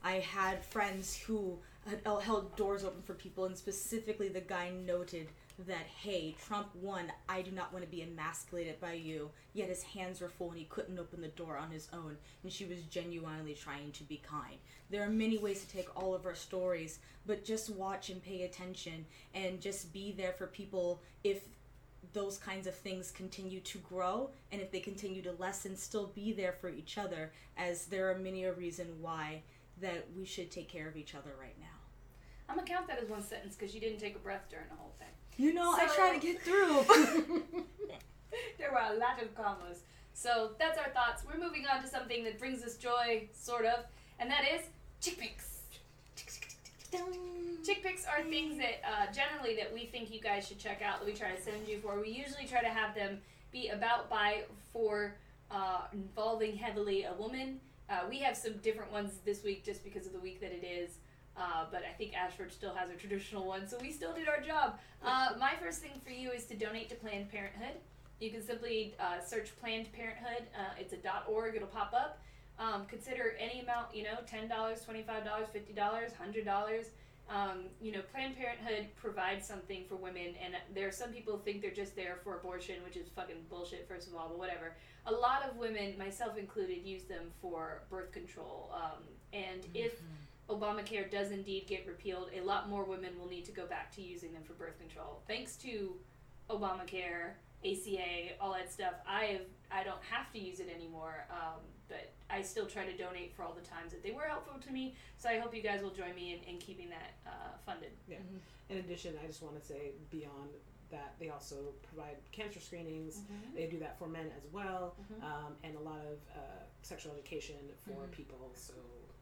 [SPEAKER 3] I had friends who had held- held doors open for people and specifically the guy noted that hey trump won i do not want to be emasculated by you. Yet his hands were full and he couldn't open the door on his own. And she was genuinely trying to be kind. There are many ways to take all of our stories but just watch and pay attention and just be there for people if those kinds of things continue to grow and if they continue to lessen still be there for each other as there are many a reason why that we should take care of each other right now.
[SPEAKER 1] I'm gonna count that as one sentence because you didn't take a breath during the whole thing.
[SPEAKER 3] You know i try to get through
[SPEAKER 1] there were a lot of commas. So that's our thoughts. We're moving on to something that brings us joy, sort of, and that is chick pics. Chick pics are things that uh, generally that we think you guys should check out that we try to send you for. We usually try to have them be about by for uh, involving heavily a woman. Uh, we have some different ones this week just because of the week that it is. Uh, but I think Ashford still has a traditional one, so we still did our job. Uh, my first thing for you is to donate to Planned Parenthood. You can simply uh, search Planned Parenthood. Uh, it's a .org. It'll pop up. Um, consider any amount. You know, ten dollars, twenty-five dollars, fifty dollars, hundred dollars. Um, you know, Planned Parenthood provides something for women, and there are some people who think they're just there for abortion, which is fucking bullshit. First of all, but whatever. A lot of women, myself included, use them for birth control. Um, and if Obamacare does indeed get repealed, a lot more women will need to go back to using them for birth control. Thanks to Obamacare, ACA, all that stuff, I have I don't have to use it anymore. Um, but I still try to donate for all the times that they were helpful to me. So I hope you guys will join me in, in keeping that uh, funded.
[SPEAKER 2] In addition, I just want to say beyond that, they also provide cancer screenings. They do that for men as well,
[SPEAKER 1] Mhm.
[SPEAKER 2] um, and a lot of uh, sexual education for
[SPEAKER 3] Mhm.
[SPEAKER 2] people. So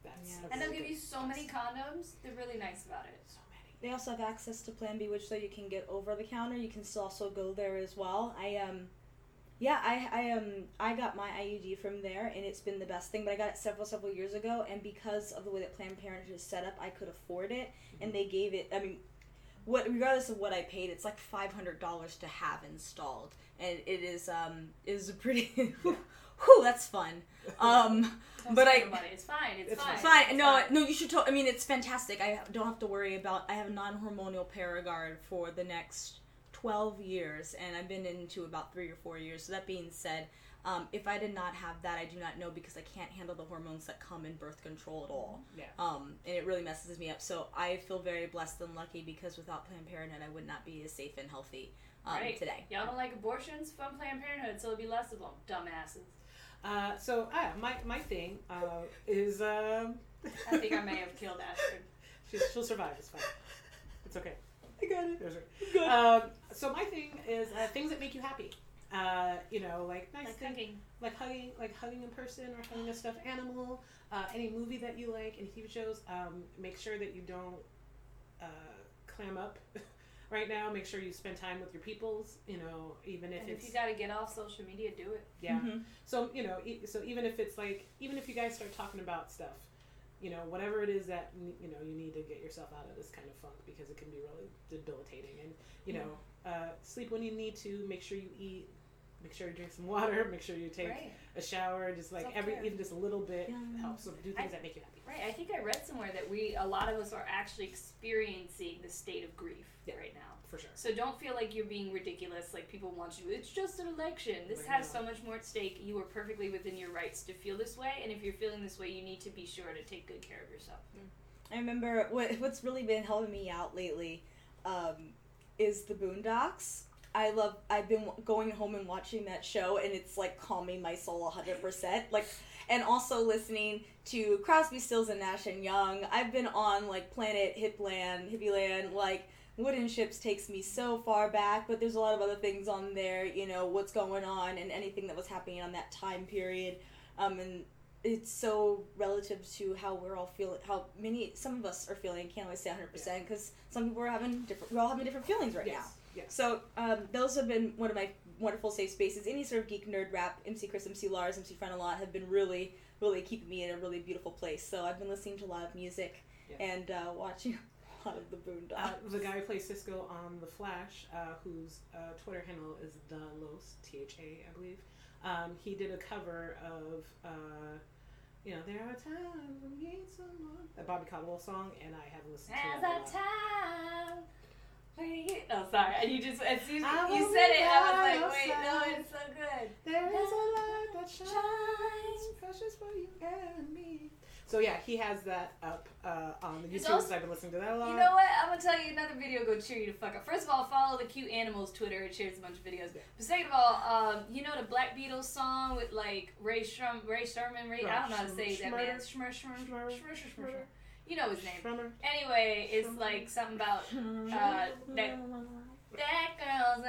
[SPEAKER 2] that's
[SPEAKER 3] Yeah.
[SPEAKER 2] a
[SPEAKER 1] And they'll
[SPEAKER 2] really
[SPEAKER 1] give you so many condoms. They're really nice about it.
[SPEAKER 2] so many.
[SPEAKER 3] They also have access to Plan B, which so you can get over the counter. You can still also go there as well. I um, yeah, I I um I got my IUD from there, and it's been the best thing. But I got it several several years ago, and because of the way that Planned Parenthood is set up, I could afford it, and they gave it. I mean, what regardless of what I paid, it's like five hundred dollars to have installed, and it is um is a pretty. Whew, that's fun. Um, But I-
[SPEAKER 1] your money. It's fine. It's,
[SPEAKER 2] It's
[SPEAKER 1] fine.
[SPEAKER 3] Fine.
[SPEAKER 1] It's
[SPEAKER 3] No,
[SPEAKER 1] fine.
[SPEAKER 3] no, you should. To- I mean, it's fantastic. I don't have to worry about. I have a non-hormonal Paragard for the next twelve years, and I've been into about three or four years. So that being said, um, if I did not have that, I do not know because I can't handle the hormones that come in birth control at all.
[SPEAKER 2] Yeah.
[SPEAKER 3] Um, and it really messes me up. So I feel very blessed and lucky because without Planned Parenthood, I would not be as safe and healthy um,
[SPEAKER 1] Right.
[SPEAKER 3] today.
[SPEAKER 1] Y'all don't like abortions? Fund Planned Parenthood, so it'll be less of them. Dumbasses.
[SPEAKER 2] Uh, so ah, my my thing uh, is um,
[SPEAKER 1] I think I may have killed Ashford.
[SPEAKER 2] she, she'll survive. It's fine. It's okay.
[SPEAKER 3] I got it.
[SPEAKER 2] There's her.
[SPEAKER 3] Good.
[SPEAKER 2] Um, so my thing is uh, things that make you happy. Uh, you know, like nice
[SPEAKER 1] Like
[SPEAKER 2] thing,
[SPEAKER 1] hugging.
[SPEAKER 2] like hugging, like hugging in person or hugging a stuffed animal. Uh, any movie that you like, any TV shows. Um, make sure that you don't uh, clam up right now. Make sure you spend time with your peoples. You know, even if
[SPEAKER 1] And
[SPEAKER 2] it's
[SPEAKER 1] if you gotta get off social media, do it.
[SPEAKER 2] yeah.
[SPEAKER 3] Mhm.
[SPEAKER 2] So you know, e- so even if it's like, even if you guys start talking about stuff, you know, whatever it is that you know you need to get yourself out of this kind of funk because it can be really debilitating. And you know, uh, sleep when you need to. Make sure you eat. Make sure you drink some water. Make sure you take
[SPEAKER 1] Right.
[SPEAKER 2] a shower. Just like every
[SPEAKER 1] Self-care.
[SPEAKER 2] even just a little bit
[SPEAKER 3] Yeah.
[SPEAKER 2] helps. So do things that make you happy.
[SPEAKER 1] Right. I think I read somewhere that we a lot of us are actually experiencing the state of grief
[SPEAKER 2] Yeah.
[SPEAKER 1] right now.
[SPEAKER 2] For sure.
[SPEAKER 1] So don't feel like you're being ridiculous, like people want you. It's just an election. This
[SPEAKER 2] Right
[SPEAKER 1] has
[SPEAKER 2] now.
[SPEAKER 1] so much more at stake. You are perfectly within your rights to feel this way, and if you're feeling this way, you need to be sure to take good care of yourself.
[SPEAKER 3] I remember what what's really been helping me out lately um, is the Boondocks. I love. I've been going home and watching that show, and it's like calming my soul hundred percent. Like, and also listening to Crosby, Stills, and Nash and Young. I've been on like Planet Hipland, Hippieland, like. Wooden Ships takes me so far back, but there's a lot of other things on there, you know, what's going on and anything that was happening on that time period. Um, and it's so relative to how we're all feeling how many some of us are feeling can't always say 100% because some people are having different we're all having different feelings right now
[SPEAKER 2] Yes. Yes.
[SPEAKER 3] so um, those have been one of my wonderful safe spaces any sort of geek nerd rap mc chris mc lars mc frontalot have been really really keeping me in a really beautiful place so i've been listening to a lot of music
[SPEAKER 2] Yeah.
[SPEAKER 3] and uh, watching a lot of the boondocks
[SPEAKER 2] Uh, the guy who plays Cisco on The Flash, uh, whose uh, Twitter handle is the Los T H A, I believe. Um, he did a cover of, uh, you know, there are times when you need someone. That Bobby Caldwell song, and I haven't listened to it. in a
[SPEAKER 1] a time. You- Oh, sorry. And you just as soon as you said it, I was like, wait, no, it's so good.
[SPEAKER 2] There is a light that shines, precious for you and me. So yeah, he has that up uh, on the YouTube.
[SPEAKER 1] also-
[SPEAKER 2] I've been listening to that a lot.
[SPEAKER 1] You know what? I'm gonna tell you another video. Go cheer you to fuck up. First of all, follow the cute animals Twitter. It shares a bunch of videos.
[SPEAKER 2] Yeah.
[SPEAKER 1] But second of all, um, you know the Black Beatles song with like Ray Shrum, Ray Sherman, Ray. I don't know how to say that man. Schmur, Schmur, Schmur, Schmur, Schmur, Schmur. You know his name.
[SPEAKER 2] Drummer.
[SPEAKER 1] Anyway, it's like something about uh, that that girl's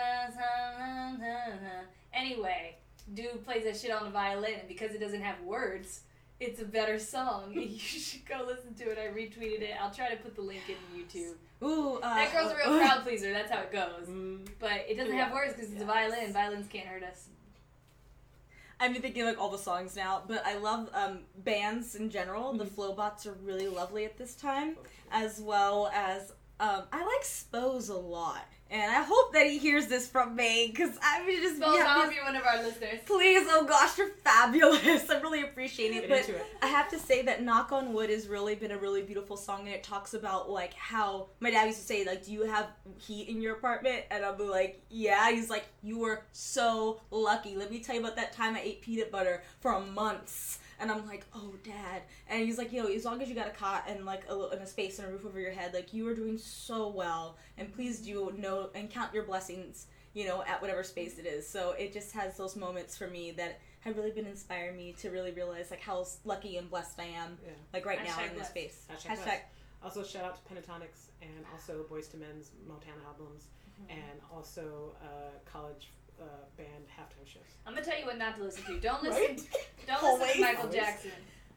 [SPEAKER 1] Anyway, dude plays that shit on the violin, and because it doesn't have words, it's a better song. You should go listen to it. I retweeted it. I'll try to put the link in YouTube.
[SPEAKER 3] Ooh, uh,
[SPEAKER 1] That girl's a real crowd pleaser. That's how it goes.
[SPEAKER 2] Mm,
[SPEAKER 1] But it doesn't have words because it's a violin. Violins can't hurt us.
[SPEAKER 3] I've been thinking like all the songs now, but I love um, bands in general. The Flobots are really lovely at this time, as well as um, I like Spose a lot, and I hope that he hears this from me because I would just
[SPEAKER 1] Spells,
[SPEAKER 3] yeah,
[SPEAKER 1] I hope
[SPEAKER 3] this-
[SPEAKER 1] you're one of our listeners.
[SPEAKER 3] Please, oh gosh, you're fabulous. I'm really appreciate it. But
[SPEAKER 2] it.
[SPEAKER 3] I have to say that Knock on Wood has really been a really beautiful song and it talks about like how my dad used to say, like, do you have heat in your apartment? And I'll be like, Yeah. He's like, You were so lucky. Let me tell you about that time I ate peanut butter for months. And I'm like, oh, dad. And he's like, yo, as long as you got a cot and like a, li- and a space and a roof over your head, like you are doing so well. And please do know and count your blessings, you know, at whatever space it is. So it just has those moments for me that have really been inspiring me to really realize like how lucky and blessed I am,
[SPEAKER 2] Yeah.
[SPEAKER 3] like right now
[SPEAKER 1] Hashtag
[SPEAKER 3] in this space.
[SPEAKER 2] Hashtag
[SPEAKER 3] Hashtag.
[SPEAKER 2] blessed. Also, shout out to Pentatonix and also Boyz II Men's Motown albums
[SPEAKER 1] Mm-hmm.
[SPEAKER 2] and also uh, college uh, band halftime shows.
[SPEAKER 1] I'm gonna tell you what not to listen to. Don't listen.
[SPEAKER 2] Right?
[SPEAKER 1] Don't listen
[SPEAKER 3] Always.
[SPEAKER 1] to Michael. Jackson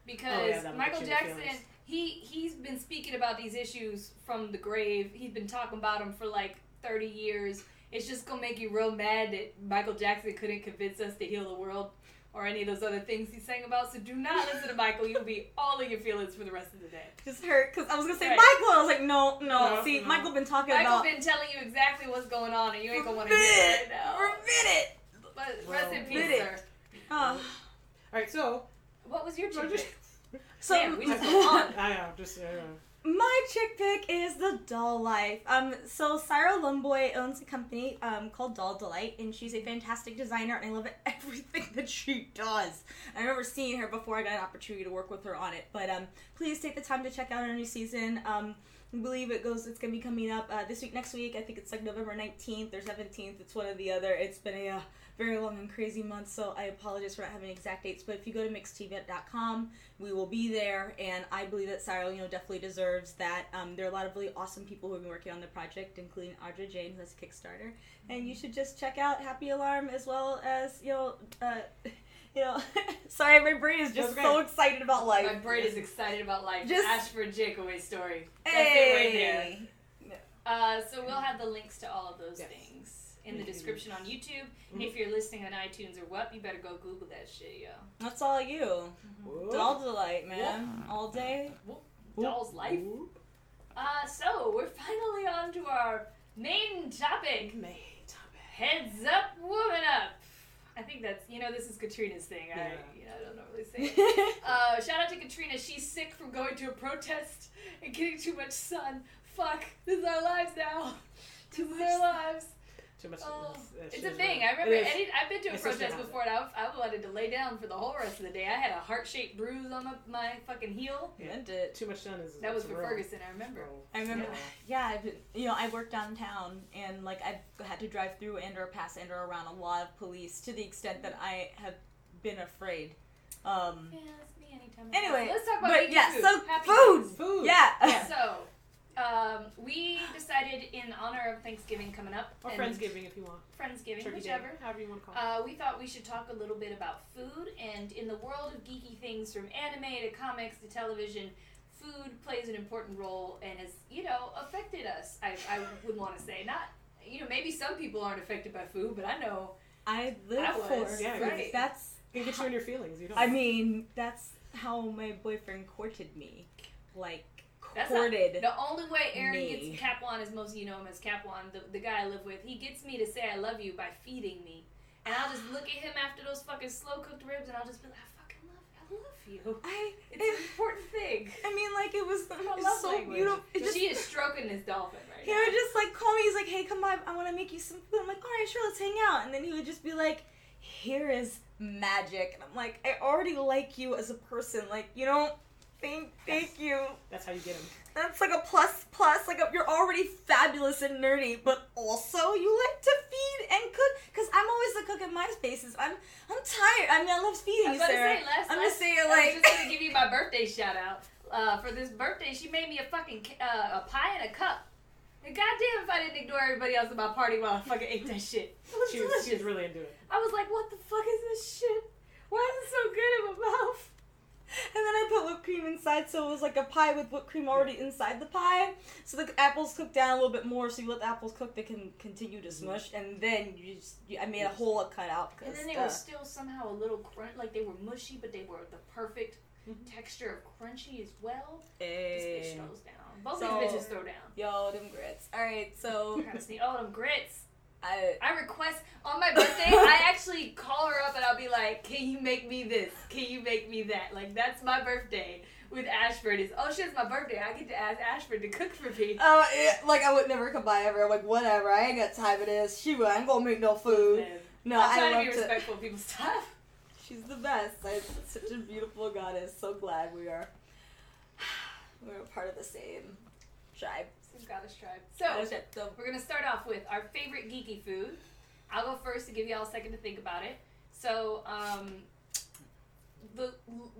[SPEAKER 1] because
[SPEAKER 2] Oh, yeah,
[SPEAKER 1] Michael
[SPEAKER 2] get you in the
[SPEAKER 1] Jackson he he's been speaking about these issues from the grave. He's been talking about them for like 30 years. It's just gonna make you real mad that Michael Jackson couldn't convince us to heal the world or any of those other things he sang about. So do not listen to Michael. You'll be all in your feelings for the rest of the day.
[SPEAKER 3] Just hurt because I was gonna say
[SPEAKER 1] Right.
[SPEAKER 3] Michael. I was like, no, no.
[SPEAKER 2] No,
[SPEAKER 3] See,
[SPEAKER 2] no.
[SPEAKER 3] Michael been talking
[SPEAKER 1] Michael's
[SPEAKER 3] about Michael
[SPEAKER 1] been telling you exactly what's going on, and you ain't gonna want to hear it
[SPEAKER 3] minute,
[SPEAKER 1] right now.
[SPEAKER 3] for a minute.
[SPEAKER 1] But
[SPEAKER 2] Well,
[SPEAKER 1] rest in peace,
[SPEAKER 3] minute.
[SPEAKER 1] sir.
[SPEAKER 3] Oh.
[SPEAKER 2] All right, so
[SPEAKER 1] What was your
[SPEAKER 2] So
[SPEAKER 1] chick
[SPEAKER 2] just-
[SPEAKER 3] So
[SPEAKER 1] Man, we just go on.
[SPEAKER 2] I know, just uh,
[SPEAKER 3] My chick pick is the Doll Life. Um, so Sarah Lumboy owns a company um, called Doll Delight, and she's a fantastic designer, and I love everything that she does. I remember seeing her before I got an opportunity to work with her on it. But um, please take the time to check out her new season. Um, I believe it goes. It's gonna be coming up uh, this week, next week. I think it's like November nineteenth or seventeenth. It's one or the other. It's been a uh, very long and crazy month, so I apologize for not having exact dates. But if you go to mixtv.com, we will be there, and I believe that Sarah, you know, definitely deserves that. Um, there are a lot of really awesome people who have been working on the project, including Audra Jane, who has a Kickstarter, and you should just check out Happy Alarm as well as you know, uh, you know. sorry, my brain is just so excited about life.
[SPEAKER 1] My brain is excited about life.
[SPEAKER 3] Just-
[SPEAKER 1] Ashford Jacobway story. That's it right there.
[SPEAKER 3] Hey.
[SPEAKER 1] Uh, so we'll have the links to all of those
[SPEAKER 2] Yes.
[SPEAKER 1] things in the
[SPEAKER 2] Mhm.
[SPEAKER 1] description on YouTube.
[SPEAKER 2] Mhm.
[SPEAKER 1] If you're listening on iTunes or what, you better go Google that shit, yo.
[SPEAKER 3] That's all you.
[SPEAKER 2] Whoop.
[SPEAKER 3] Doll delight, man. All day.
[SPEAKER 1] Doll's life.
[SPEAKER 2] Whoop.
[SPEAKER 1] Uh, so we're finally on to our main topic.
[SPEAKER 2] Main topic.
[SPEAKER 1] Heads up, woman up. I think that's you know this is Katrina's thing. I
[SPEAKER 2] Yeah.
[SPEAKER 1] you know I don't normally say it. Uh, shout out to Katrina. She's sick from going to a protest and getting too much sun. Fuck, this is our lives now. This is our lives.
[SPEAKER 2] Too much.
[SPEAKER 1] Oh,
[SPEAKER 2] that's- that
[SPEAKER 1] It's a thing.
[SPEAKER 2] real.
[SPEAKER 1] I remember. Any, I've been to a
[SPEAKER 2] It's
[SPEAKER 1] protest before, and I, I wanted to lay down for the whole rest of the day. I had a heart shaped bruise on my, my fucking heel.
[SPEAKER 3] Meant it.
[SPEAKER 2] Too much sun is.
[SPEAKER 1] That was for
[SPEAKER 2] real.
[SPEAKER 1] Ferguson. I remember.
[SPEAKER 2] Real.
[SPEAKER 3] I remember,
[SPEAKER 1] Yeah.
[SPEAKER 3] yeah, I've been, you know, I worked downtown and like I had to drive through and or pass and or around a lot of police to the extent that I have been afraid. Um,
[SPEAKER 1] Yeah, that's me anytime.
[SPEAKER 3] Anyway,
[SPEAKER 1] let's talk about
[SPEAKER 3] but yeah,
[SPEAKER 1] food.
[SPEAKER 3] so
[SPEAKER 1] Happy
[SPEAKER 3] food.
[SPEAKER 1] days.
[SPEAKER 2] Food.
[SPEAKER 3] yeah.
[SPEAKER 1] So, um, we decided in honor of Thanksgiving coming up,
[SPEAKER 2] Or Friendsgiving if you want.
[SPEAKER 1] Friendsgiving,
[SPEAKER 2] Turkey Day,
[SPEAKER 1] whichever.
[SPEAKER 2] however you want to call it.
[SPEAKER 1] Uh, we thought we should talk a little bit about food, and in the world of geeky things, from anime to comics to television, food plays an important role and has, you know, affected us. I, I would want to say not, you know, maybe some people aren't affected by food, but I know.
[SPEAKER 3] I live
[SPEAKER 1] I
[SPEAKER 3] for
[SPEAKER 2] Yeah,
[SPEAKER 1] right.
[SPEAKER 3] That's.
[SPEAKER 2] It can get you in your feelings. You don't.
[SPEAKER 3] I mean, that's how my boyfriend courted me. Like
[SPEAKER 1] That's not-. The only way Aaron
[SPEAKER 3] Me.
[SPEAKER 1] gets Capwan is most of you know him as Capwan, the, the guy I live with. He gets me to say I love you by feeding me, and I'll just look at him after those fucking slow cooked ribs, and I'll just be like, I fucking love, I love you.
[SPEAKER 3] I.
[SPEAKER 1] It's an important thing.
[SPEAKER 3] I mean, like it was,
[SPEAKER 1] I love
[SPEAKER 3] so
[SPEAKER 1] language.
[SPEAKER 3] beautiful. It just,
[SPEAKER 1] she is stroking this dolphin right
[SPEAKER 3] He
[SPEAKER 1] now.
[SPEAKER 3] would just like call me. He's like, "Hey, come by. I want to make you some food." I'm like, "All right, sure, let's hang out." And then he would just be like, "Here is magic," and I'm like, "I already like you as a person. Like, you don't thank, thank you.
[SPEAKER 2] That's how you get them.
[SPEAKER 3] That's like a plus plus. Like a, you're already fabulous and nerdy, but also you like to feed and cook. Cause I'm always the cook in my spaces. I'm I'm tired. I mean, I love feeding
[SPEAKER 1] I
[SPEAKER 3] you,
[SPEAKER 1] was
[SPEAKER 3] Sarah.
[SPEAKER 1] say, last,
[SPEAKER 3] I'm
[SPEAKER 1] last,
[SPEAKER 3] just saying,
[SPEAKER 1] I was
[SPEAKER 3] like.
[SPEAKER 1] just gonna give you my birthday shout out. Uh, for this birthday, she made me a fucking uh, a pie and a cup. And goddamn, if I didn't ignore everybody else at my party while I fucking ate that shit.
[SPEAKER 2] She was, she was really into it.
[SPEAKER 1] I was like, what the fuck is this shit? Why is it so good in my mouth?
[SPEAKER 3] And then I put whipped cream inside, so it was like a pie with whipped cream already inside the pie. So the apples cook down a little bit more, so you let the apples cook; they can continue to smush. And then you just, you, I made a whole cutout. Because.
[SPEAKER 1] And then
[SPEAKER 3] uh,
[SPEAKER 1] they were still somehow a little crunch, like they were mushy, but they were the perfect
[SPEAKER 2] Mhm.
[SPEAKER 1] texture of crunchy as well. This
[SPEAKER 3] eh.
[SPEAKER 1] bitch throws down. Both
[SPEAKER 3] So-
[SPEAKER 1] these bitches throw down.
[SPEAKER 3] Yo, them grits. All right, so
[SPEAKER 1] of sneak. Oh, them grits.
[SPEAKER 3] I
[SPEAKER 1] I request on my birthday. I actually call her up and I'll be like, "Can you make me this? Can you make me that?" Like that's my birthday with Ashford. Is oh shit, it's my birthday. I get to ask Ashford to cook for me.
[SPEAKER 3] Oh, it, like I would never come by ever. Like whatever, I ain't got time for this. She I ain't gonna make no food. No,
[SPEAKER 1] I'm
[SPEAKER 3] I
[SPEAKER 1] trying
[SPEAKER 3] love
[SPEAKER 1] to be
[SPEAKER 3] to.
[SPEAKER 1] respectful of people's time.
[SPEAKER 3] She's the best. I'm such a beautiful goddess. So glad we are. We're a part of the same tribe.
[SPEAKER 1] Goddess tribe. So
[SPEAKER 3] So
[SPEAKER 1] we're gonna start off with our favorite geeky food. I'll go first to give y'all a second to think about it. So, um, the,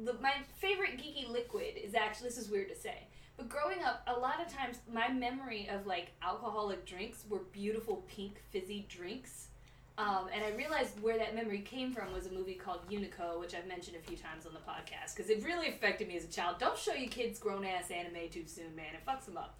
[SPEAKER 1] the my favorite geeky liquid is actually this is weird to say, but growing up, a lot of times my memory of like alcoholic drinks were beautiful pink fizzy drinks. Um, and I realized where that memory came from was a movie called Unico, which I've mentioned a few times on the podcast because it really affected me as a child. Don't show your kids grown ass anime too soon, man. It fucks them up.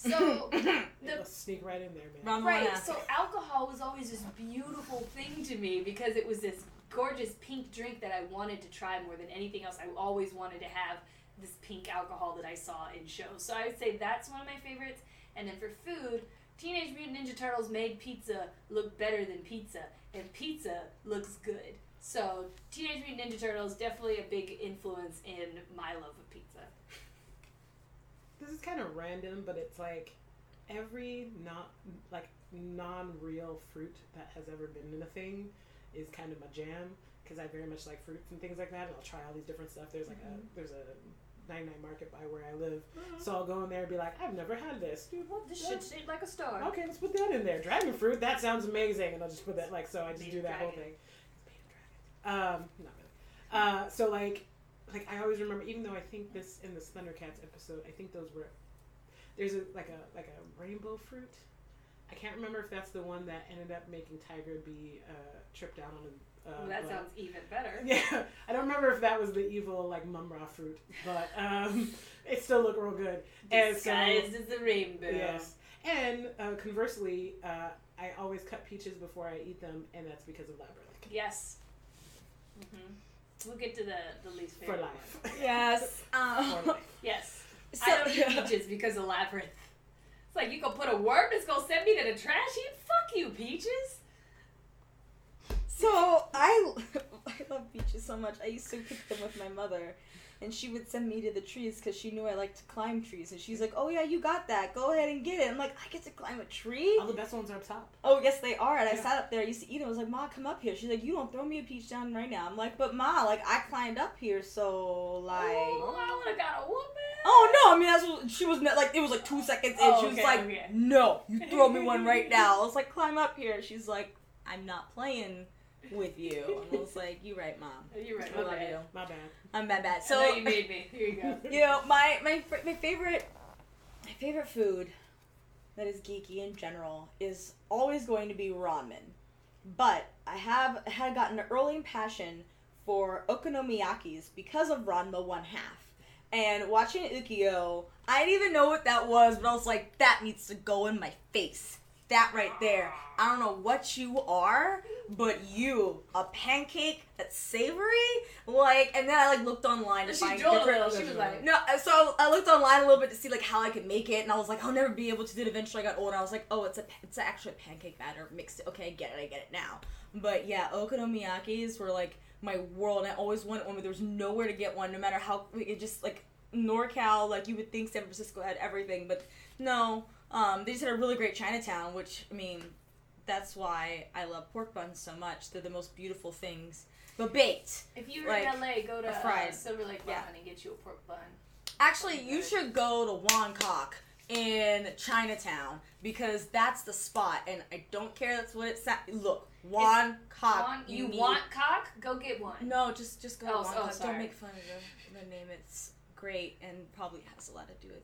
[SPEAKER 1] So
[SPEAKER 2] It'll sneak right in there, man.
[SPEAKER 3] Round
[SPEAKER 1] Right.
[SPEAKER 3] one
[SPEAKER 1] So alcohol was always this beautiful thing to me because it was this gorgeous pink drink that I wanted to try more than anything else. I always wanted to have this pink alcohol that I saw in shows. So I would say that's one of my favorites. And then for food, Teenage Mutant Ninja Turtles made pizza look better than pizza, and pizza looks good. So Teenage Mutant Ninja Turtles definitely a big influence in my love of pizza.
[SPEAKER 2] This is kind of random, but it's like every not like non-real fruit that has ever been in a thing is kind of my jam because I very much like fruits and things like that, and I'll try all these different stuff. There's like a there's a 99 market by where I live, so I'll go in there and be like, I've never had this, dude. What
[SPEAKER 1] This shit's shaped like a star.
[SPEAKER 2] Okay, let's put that in there. Dragon fruit, that sounds amazing, and I'll just put that like so. I just do that whole thing. Made of dragons. Um, not really. Uh, so like, like I always remember, even though I think this in this Thundercats episode, I think those were there's a like a like a rainbow fruit. I can't remember if that's the one that ended up making Tygra be uh, tripped out on a. Uh,
[SPEAKER 1] Well, that
[SPEAKER 2] but-
[SPEAKER 1] sounds even better.
[SPEAKER 2] yeah, I don't remember if that was the evil like Mumm-Ra fruit, but um, it still looked real good. So-
[SPEAKER 1] Disguised as a rainbow.
[SPEAKER 2] Yes. And uh, conversely, uh, I always cut peaches before I eat them, and that's because of labyrinth
[SPEAKER 1] Yes. hmm We'll get to the the least
[SPEAKER 2] for
[SPEAKER 1] favorite.
[SPEAKER 2] life.
[SPEAKER 1] one.
[SPEAKER 3] Yes. Um,
[SPEAKER 2] For life.
[SPEAKER 1] Yes.
[SPEAKER 3] so,
[SPEAKER 1] I don't eat peaches because of labyrinth. It's like you gonna put a worm that's gonna send me to the trash heap? Fuck you, peaches.
[SPEAKER 3] So I, I love beaches so much. I used to pick them with my mother, and she would send me to the trees because she knew I liked to climb trees. And she's like, "Oh yeah, you got that. Go ahead and get it." I'm like, "I get to climb a tree."
[SPEAKER 2] All the best ones are up top.
[SPEAKER 3] Oh yes, they are. And I sat up there. I used to eat them. I was like, "Ma, come up here." She's like, "You don't throw me a peach down right now." I'm like, "But ma, like I climbed up here, so like."
[SPEAKER 1] oh, I would have got a whooping.
[SPEAKER 3] Oh no! I mean, that's what she was. Like it was like two seconds in.
[SPEAKER 1] Oh,
[SPEAKER 3] she was
[SPEAKER 1] okay,
[SPEAKER 3] like,
[SPEAKER 1] okay.
[SPEAKER 3] "No, you throw me one right now." I was like, "Climb up here." She's like, "I'm not playing with you." And I was like, "You right, mom.
[SPEAKER 1] You're right.
[SPEAKER 3] I love
[SPEAKER 1] bad.
[SPEAKER 3] you.
[SPEAKER 2] My bad.
[SPEAKER 3] I'm bad, bad."
[SPEAKER 1] So you made me. Here you go.
[SPEAKER 3] you know, my my my favorite my favorite food that is geeky in general is always going to be ramen. But I have had gotten an early passion for okonomiyakis because of Ranma One Half. And watching Ukyo, I didn't even know what that was, but I was like, that needs to go in my face. That right there. I don't know what you are, but you, a pancake that's savory, like. And then I like looked online to
[SPEAKER 1] She
[SPEAKER 3] find different.
[SPEAKER 1] little. She was like,
[SPEAKER 3] No, so I looked online a little bit to see like how I could make it, and I was like, I'll never be able to do it. Eventually, I got older. And I was like, oh, it's a it's actually a pancake batter mixed. Okay, I get it. I get it now. But yeah, okonomiyakis were like my world. And I always wanted one, but there was nowhere to get one. No matter how it just like NorCal, like you would think San Francisco had everything, but no. Um, they just had a really great Chinatown, which I mean, that's why I love pork buns so much. They're the most beautiful things. But baked.
[SPEAKER 1] if you're
[SPEAKER 3] Like,
[SPEAKER 1] in LA, go to uh. Silver Lake
[SPEAKER 3] Yeah.
[SPEAKER 1] And get you a pork bun.
[SPEAKER 3] Actually, you should go to Won Kok in Chinatown because that's the spot, and I don't care that's what it sa- Look, Won Kok.
[SPEAKER 1] Want, you
[SPEAKER 3] need-
[SPEAKER 1] want cock? Go get one.
[SPEAKER 3] No, just just go
[SPEAKER 1] Oh, oh,
[SPEAKER 3] don't make fun of the, the name. It's great and probably has a lot to do with.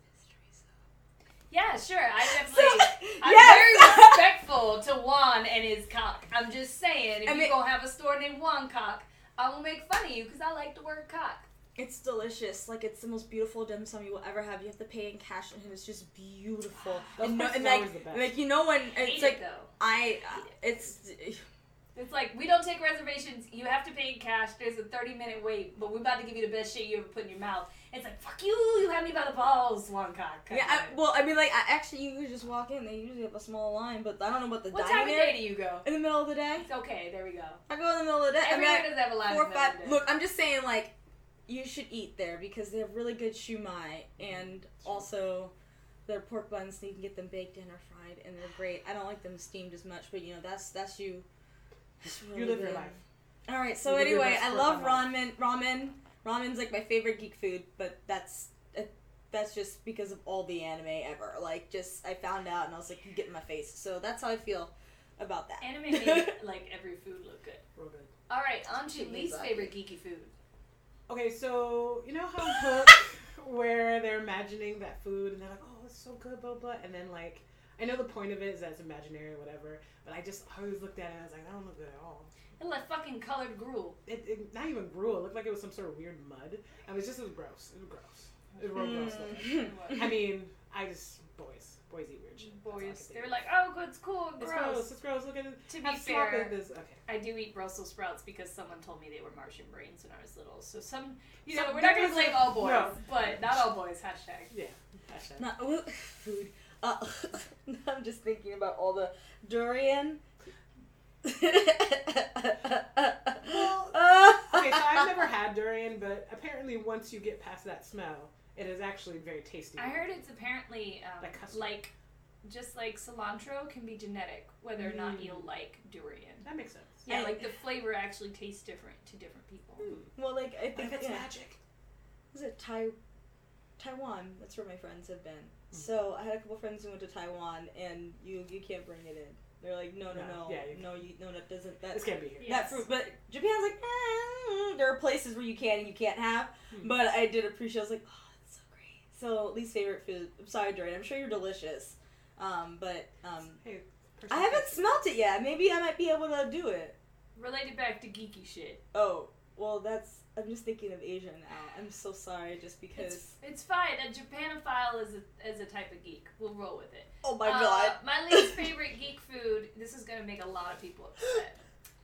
[SPEAKER 1] Yeah, sure. I definitely. I'm
[SPEAKER 3] Yes!
[SPEAKER 1] very respectful to Juan and his cock. I'm just saying, if
[SPEAKER 3] I mean-
[SPEAKER 1] gonna have a store named Juan Cock, I will make fun of you because I like the word cock.
[SPEAKER 3] It's delicious. Like it's the most beautiful dim sum you will ever have. You have to pay in cash, and it's just beautiful. And, no, and like,
[SPEAKER 2] the best.
[SPEAKER 3] like you know when it's
[SPEAKER 1] it
[SPEAKER 3] like
[SPEAKER 1] though.
[SPEAKER 3] I, uh, it's
[SPEAKER 1] It's like we don't take reservations. You have to pay in cash. There's a 30 minute wait, but we're about to give you the best shit you ever put in your mouth. It's like fuck you. You have me by the balls, Juan Cock.
[SPEAKER 3] Yeah, I, well, I mean, like, I, actually, you just walk in. They usually have a small line, but I don't know about the
[SPEAKER 1] what time of day do you go?
[SPEAKER 3] In the middle of the day,
[SPEAKER 1] It's okay. There we go.
[SPEAKER 3] I go in the middle of the day. I mean,
[SPEAKER 1] does have a line.
[SPEAKER 3] four
[SPEAKER 1] in the
[SPEAKER 3] five.
[SPEAKER 1] middle of the day.
[SPEAKER 3] Look, I'm just saying, like, you should eat there because they have really good shumai, and also their pork buns. You can get them baked in or fried, and they're great. I don't like them steamed as much, but you know, that's that's you. That's really
[SPEAKER 2] You live your life.
[SPEAKER 3] All right, so
[SPEAKER 2] You
[SPEAKER 3] anyway, I love
[SPEAKER 2] bun
[SPEAKER 3] ramen. Ramen, ramen's like my favorite geek food, but that's uh, that's just because of all the anime ever. Like, just I found out and I was like, you get in my face. So that's how I feel about that.
[SPEAKER 1] Anime made like every food look good.
[SPEAKER 2] Real good.
[SPEAKER 1] All right, on to least
[SPEAKER 3] exactly.
[SPEAKER 1] favorite geeky food.
[SPEAKER 2] Okay, so you know how Hook, where they're imagining that food and they're like, oh, it's so good, blah blah, and then like, I know the point of it is that it's imaginary or whatever, but I just always looked at it and I was like, that don't look good at all.
[SPEAKER 1] It looked like fucking colored gruel.
[SPEAKER 2] It, it not even gruel. It looked like it was some sort of weird mud. I was just it was gross. It was gross. It was real gross. looking.
[SPEAKER 3] Mm.
[SPEAKER 2] I mean, I just boys, boys eat weird shit. That's all I can
[SPEAKER 1] Boys, they were like, "Oh, good, it's cool,
[SPEAKER 2] it's
[SPEAKER 1] gross."
[SPEAKER 2] gross. It's gross. Look at it.
[SPEAKER 1] To be
[SPEAKER 2] Have small
[SPEAKER 1] fair,
[SPEAKER 2] this- Okay.
[SPEAKER 1] I do eat Brussels sprouts because someone told me they were Martian brains when I was little. So some, you
[SPEAKER 2] So
[SPEAKER 1] know, we're not gonna blame all boys,
[SPEAKER 2] no.
[SPEAKER 1] but not all boys. Hashtag.
[SPEAKER 2] Yeah. Hashtag.
[SPEAKER 3] Not ooh, food. Uh, I'm just thinking about all the durian.
[SPEAKER 2] Well,
[SPEAKER 3] Uh,
[SPEAKER 2] okay, so I've never had durian, but apparently once you get past that smell, it is actually very tasty.
[SPEAKER 1] I heard it's apparently um,
[SPEAKER 2] Like
[SPEAKER 1] just like cilantro can be genetic, whether or not
[SPEAKER 2] Mm.
[SPEAKER 1] you'll like durian.
[SPEAKER 2] that makes sense.
[SPEAKER 1] Yeah, like the flavor actually tastes different to different people.
[SPEAKER 2] Hmm.
[SPEAKER 3] well, like I think
[SPEAKER 2] if it's
[SPEAKER 3] yeah.
[SPEAKER 2] magic?
[SPEAKER 3] Is it Tai Taiwan? That's where my friends have been.
[SPEAKER 2] Hmm.
[SPEAKER 3] So I had a couple friends who went to Taiwan, and you you can't bring it in. They're like, no, no,
[SPEAKER 2] No,
[SPEAKER 3] no,
[SPEAKER 2] yeah, you
[SPEAKER 3] no, you, no, that doesn't. That
[SPEAKER 2] This can't be here.
[SPEAKER 1] Yeah.
[SPEAKER 3] that fruit. But Japan's like, eh, there are places where you can and you can't have.
[SPEAKER 2] Hmm.
[SPEAKER 3] But I did appreciate. I was like, oh, that's so great. So least favorite food. I'm sorry, durian. I'm sure you're delicious. Um, but um,
[SPEAKER 2] Hey,
[SPEAKER 3] I haven't smelt it yet. Maybe I might be able to do it.
[SPEAKER 1] Related back to geeky shit.
[SPEAKER 3] Oh, well, that's. I'm just thinking of Asia now. I'm so sorry, just because.
[SPEAKER 1] It's, it's fine. A Japanophile is a, is a type of geek. We'll roll with it.
[SPEAKER 3] oh my
[SPEAKER 1] Uh,
[SPEAKER 3] god.
[SPEAKER 1] my least favorite geek food. This is gonna make a lot of people upset,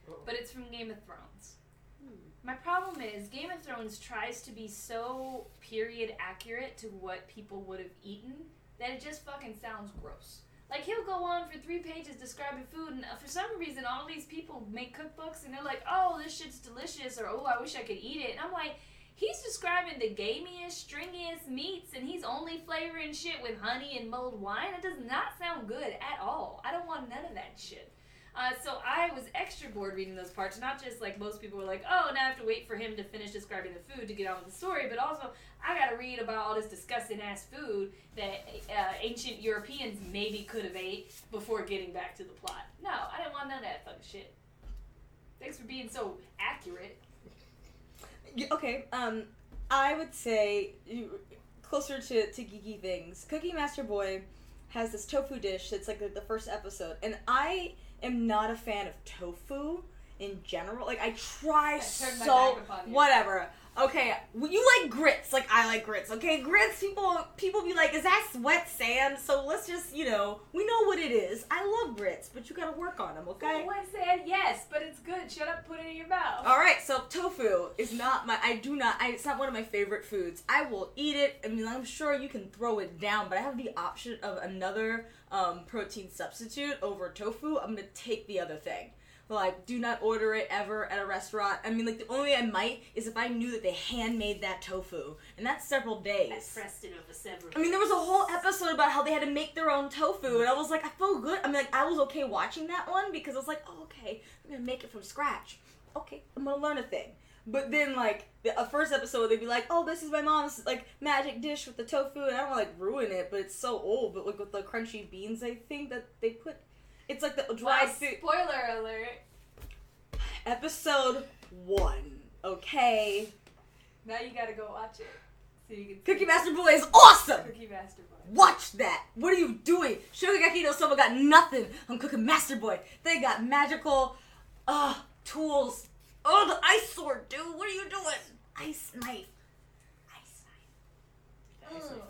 [SPEAKER 1] but it's from Game of Thrones.
[SPEAKER 2] Hmm.
[SPEAKER 1] My problem is Game of Thrones tries to be so period accurate to what people would have eaten that it just fucking sounds gross. Like he'll go on for three pages describing food, and uh, for some reason, all these people make cookbooks and they're like, "Oh, this shit's delicious," or "Oh, I wish I could eat it," and I'm like. He's describing the gamiest, stringiest meats, and he's only flavoring shit with honey and mulled wine. It does not sound good at all. I don't want none of that shit. Uh, so I was extra bored reading those parts, not just like most people were like, oh, now I have to wait for him to finish describing the food to get on with the story, but also I gotta read about all this disgusting ass food that uh, ancient Europeans maybe could have ate before getting back to the plot. No, I didn't want none of that fucking shit. Thanks for being so accurate.
[SPEAKER 3] Okay, um, I would say closer to, to geeky things. Cooking Master Boy has this tofu dish that's like the, the first episode, and I am not a fan of tofu in general. Like I try
[SPEAKER 1] I turned my
[SPEAKER 3] so
[SPEAKER 1] back upon you.
[SPEAKER 3] whatever. Okay, you like grits, like I like grits. Okay, grits. People people be like, is that wet sand? So let's just you know we know what it is. I love grits, but you gotta work on them. Okay.
[SPEAKER 1] One said yes, but it's good. Shut up, put it in your mouth.
[SPEAKER 3] All right, so tofu is not my. I do not. I, it's not one of my favorite foods. I will eat it. I mean, I'm sure you can throw it down, but I have the option of another um, protein substitute over tofu. I'm gonna take the other thing. Like, do not order it ever at a restaurant. I mean, like the only way I might is if I knew that they handmade that tofu, and that's several
[SPEAKER 1] I
[SPEAKER 3] days.
[SPEAKER 1] pressed it over several.
[SPEAKER 3] I mean, there was a whole episode about how they had to make their own tofu, and I was like, I feel good. I mean, like, I was okay watching that one because I was like, oh, okay, I'm gonna make it from scratch. Okay, I'm gonna learn a thing. But then, like, the uh, first episode, they'd be like, oh, this is my mom's, like, magic dish with the tofu, and I don't wanna, like, ruin it, but it's so old, but, like, with the crunchy beans, I think that they put. It's like the
[SPEAKER 1] Wow,
[SPEAKER 3] dried food.
[SPEAKER 1] spoiler alert.
[SPEAKER 3] Episode one, okay?
[SPEAKER 1] Now you gotta go watch it. So you can
[SPEAKER 3] Cooking Master Boy is awesome!
[SPEAKER 1] Cooking Master Boy.
[SPEAKER 3] Watch that! What are you doing? Shokugeki no Soma got nothing on Cooking Master Boy. They got magical uh tools. Oh the ice sword, dude! What are you doing? Ice knife. Ice knife.
[SPEAKER 1] Ugh.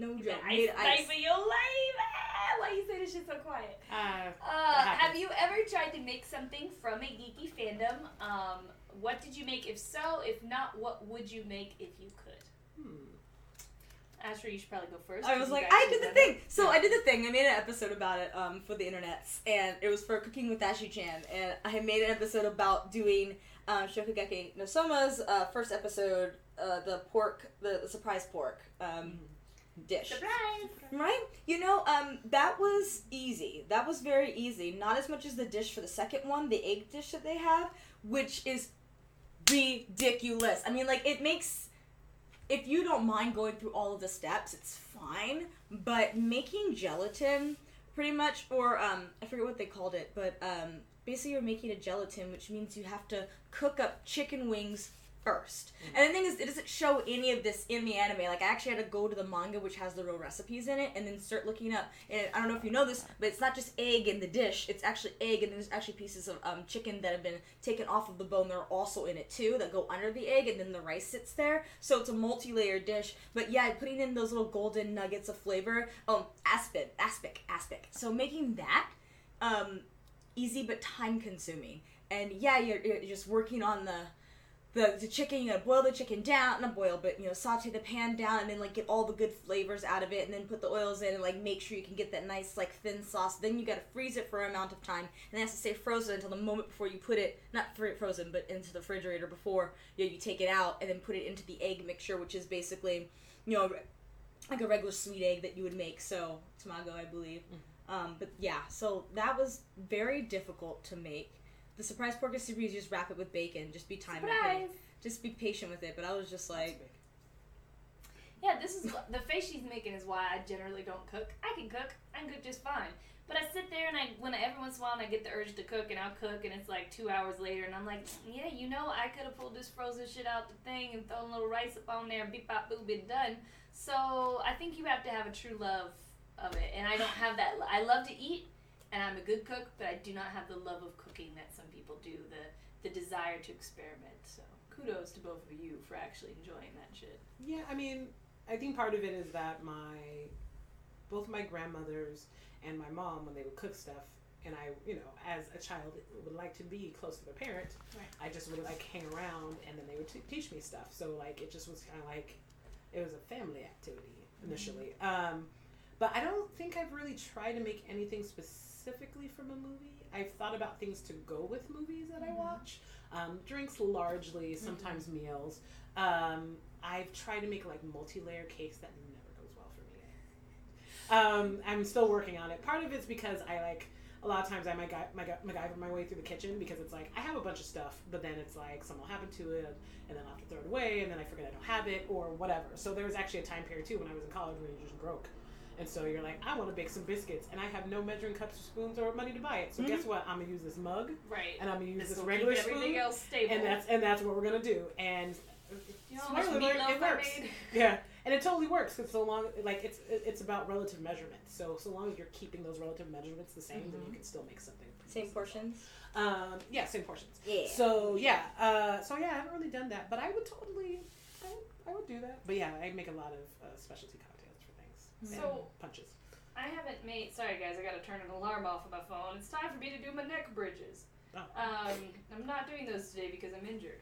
[SPEAKER 3] No joke.
[SPEAKER 1] got
[SPEAKER 3] Made
[SPEAKER 1] ice
[SPEAKER 3] ice.
[SPEAKER 1] knife in your life. Ah, Why you say this shit so quiet?
[SPEAKER 2] Uh,
[SPEAKER 1] Uh, have you ever tried to make something from a geeky fandom? Um, what did you make? If so, if not, what would you make if you could?
[SPEAKER 2] hmm.
[SPEAKER 1] Asher, you should probably go first.
[SPEAKER 3] I was like, I did the thing.
[SPEAKER 1] it.
[SPEAKER 3] So I did the thing. I made an episode about it um, for the internets, and it was for Cooking with Ashi Chan. And I made an episode about doing um, Shokugeki no Soma's uh, first episode, uh, the pork, the, the surprise pork um, dish.
[SPEAKER 1] Surprise!
[SPEAKER 3] Right? You know, um, that was easy. That was very easy. Not as much as the dish for the second one, the egg dish that they have, which is ridiculous. I mean, like, it makes. If you don't mind going through all of the steps, it's fine. But making gelatin, pretty much, or, um, I forget what they called it, but, um, basically you're making a gelatin, which means you have to cook up chicken wings first. And the thing is, it doesn't show any of this in the anime. Like, I actually had to go to the manga, which has the real recipes in it, and then start looking up. And I don't know if you know this, but it's not just egg in the dish. It's actually egg, and there's actually pieces of um, chicken that have been taken off of the bone that are also in it too, that go under the egg, and then the rice sits there. So it's a multi-layered dish. But yeah, putting in those little golden nuggets of flavor. Oh, aspic, aspic, aspic. So making that um, easy but time-consuming. And yeah, you're, you're just working on the the, the chicken, you gotta boil the chicken down, not boil, but you know, saute the pan down and then like get all the good flavors out of it and then put the oils in and like make sure you can get that nice like thin sauce. Then you gotta freeze it for an amount of time and it has to stay frozen until the moment before you put it, not frozen, but into the refrigerator before you, know, you take it out and then put it into the egg mixture, which is basically, you know, like a regular sweet egg that you would make. So, tamago, I believe. Um, but yeah, so that was very difficult to make. The surprise pork is super easy. Just wrap it with bacon. Just be time.
[SPEAKER 1] Surprise!
[SPEAKER 3] Just be patient with it. But I was just like,
[SPEAKER 1] Yeah, this is the face she's making is why I generally don't cook. I can cook. I can cook just fine. But I sit there and I, when every once in a while, and I get the urge to cook, and I'll cook, and it's like two hours later, and I'm like, yeah, you know, I could have pulled this frozen shit out the thing and thrown a little rice up on there, beep bop boop, been done. So I think you have to have a true love of it, and I don't have that. I love to eat, and I'm a good cook, but I do not have the love of cooking that some people do. The the desire to experiment. So kudos to both of you for actually enjoying that shit.
[SPEAKER 2] Yeah, I mean, I think part of it is that my both my grandmothers and my mom, when they would cook stuff, and I, you know, as a child, would like to be close to their parent.
[SPEAKER 1] Right.
[SPEAKER 2] I just would like hang around, and then they would t- teach me stuff. So like, it just was kind of like it was a family activity initially. Um, but I don't think I've really tried to make anything specifically from a movie. I've thought about things to go with movies that I
[SPEAKER 1] Mhm.
[SPEAKER 2] watch. Um, drinks largely, sometimes meals. Um, I've tried to make like multi-layer cakes that never goes well for me. Um, I'm still working on it. Part of it's because I like a lot of times I might guy, my, MacGyver my way through the kitchen because it's like I have a bunch of stuff, but then it's like something will happen to it, and then I'll have to throw it away, and then I forget I don't have it or whatever. So there was actually a time period too when I was in college when you just broke. And so you're like, I want to bake some biscuits, and I have no measuring cups or spoons or money to buy it. So guess what? I'm gonna use this mug,
[SPEAKER 1] Right.
[SPEAKER 2] and I'm gonna use
[SPEAKER 1] This
[SPEAKER 2] this, regular
[SPEAKER 1] keep everything
[SPEAKER 2] spoon,
[SPEAKER 1] else stable.
[SPEAKER 2] and that's and that's what we're gonna do. And
[SPEAKER 1] you know
[SPEAKER 2] spoiler alert,
[SPEAKER 1] meatloaf
[SPEAKER 2] it
[SPEAKER 1] I
[SPEAKER 2] works.
[SPEAKER 1] made?
[SPEAKER 2] Yeah, and it totally works because so long like it's it's about relative measurement. So so long as you're keeping those relative measurements the same, then you can still make something. pretty
[SPEAKER 3] Same
[SPEAKER 2] decent.
[SPEAKER 3] portions.
[SPEAKER 2] Um, yeah, same portions.
[SPEAKER 3] Yeah.
[SPEAKER 2] So yeah, uh, so yeah, I haven't really done that, but I would totally, I would, I would do that. But yeah, I make a lot of uh, specialty cocktails for things.
[SPEAKER 1] So-
[SPEAKER 2] punches.
[SPEAKER 1] I haven't made. Sorry, guys. I gotta turn an alarm off on my phone. It's time for me to do my neck bridges.
[SPEAKER 2] Oh.
[SPEAKER 1] Um, I'm not doing those today because I'm injured.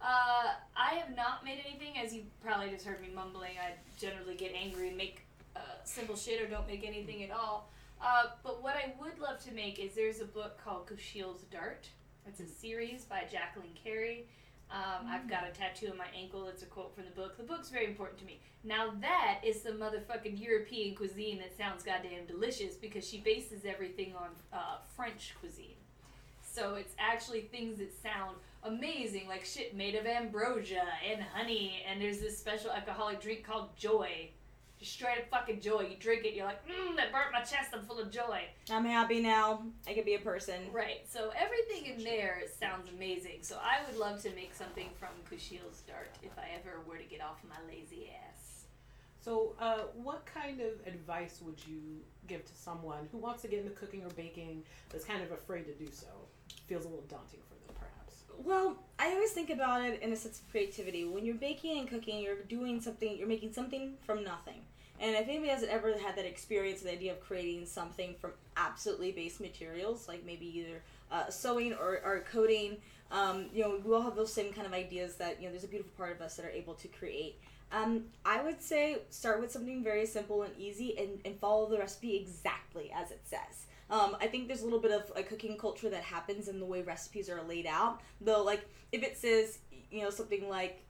[SPEAKER 1] Uh, I have not made anything, as you probably just heard me mumbling. I generally get angry and make uh, simple shit or don't make anything at all. Uh, but what I would love to make is there's a book called Kushiel's Dart. It's a series by Jacqueline Carey. Um, I've got a tattoo on my ankle. It's a quote from the book. The book's very important to me. Now that is some motherfucking European cuisine that sounds goddamn delicious because she bases everything on uh, French cuisine. So it's actually things that sound amazing, like shit made of ambrosia and honey. And there's this special alcoholic drink called Joy. Just straight up fucking joy. You drink it, you're like, mmm, that burnt my chest. I'm full of joy.
[SPEAKER 3] I'm happy now. I can be a person.
[SPEAKER 1] Right. So everything in there sounds amazing. So I would love to make something from Kushiel's Dart if I ever were to get off my lazy ass.
[SPEAKER 2] So, uh, what kind of advice would you give to someone who wants to get into cooking or baking that's kind of afraid to do so? Feels a little daunting for them, perhaps.
[SPEAKER 3] Well, I always think about it in a sense of creativity. When you're baking and cooking, you're doing something, you're making something from nothing. And if anybody hasn't ever had that experience, the idea of creating something from absolutely base materials, like maybe either uh, sewing or, or coding, um, you know, we all have those same kind of ideas that, you know, there's a beautiful part of us that are able to create. Um, I would say start with something very simple and easy and, and follow the recipe exactly as it says. Um, I think there's a little bit of a cooking culture that happens in the way recipes are laid out. Though, like, if it says, you know, something like,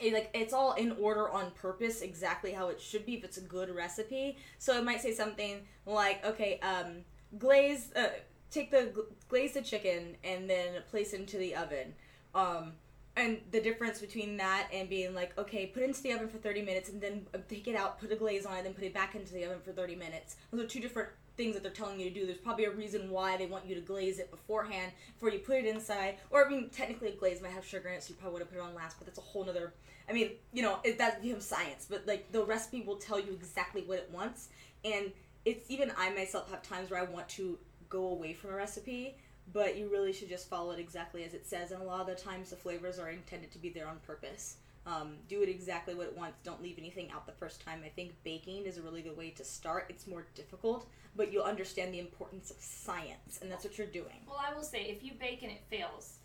[SPEAKER 3] it, like it's all in order on purpose, exactly how it should be if it's a good recipe. So it might say something like, okay, um, glaze, uh, take the gl- glaze the chicken and then place it into the oven. Um, and the difference between that and being like, okay, put it into the oven for 30 minutes and then uh, take it out, put a glaze on it, then put it back into the oven for 30 minutes. Those are two different things that they're telling you to do. There's probably a reason why they want you to glaze it beforehand before you put it inside. Or, I mean, technically, a glaze might have sugar in it, so you probably would have put it on last, but that's a whole nother. I mean, you know, it, that becomes science, but like the recipe will tell you exactly what it wants. And it's even I myself have times where I want to go away from a recipe but you really should just follow it exactly as it says. And a lot of the times, the flavors are intended to be there on purpose. Um, do it exactly what it wants. Don't leave anything out the first time. I think baking is a really good way to start. It's more difficult, but you'll understand the importance of science, and that's what you're doing.
[SPEAKER 1] Well, I will say, if you bake and it fails,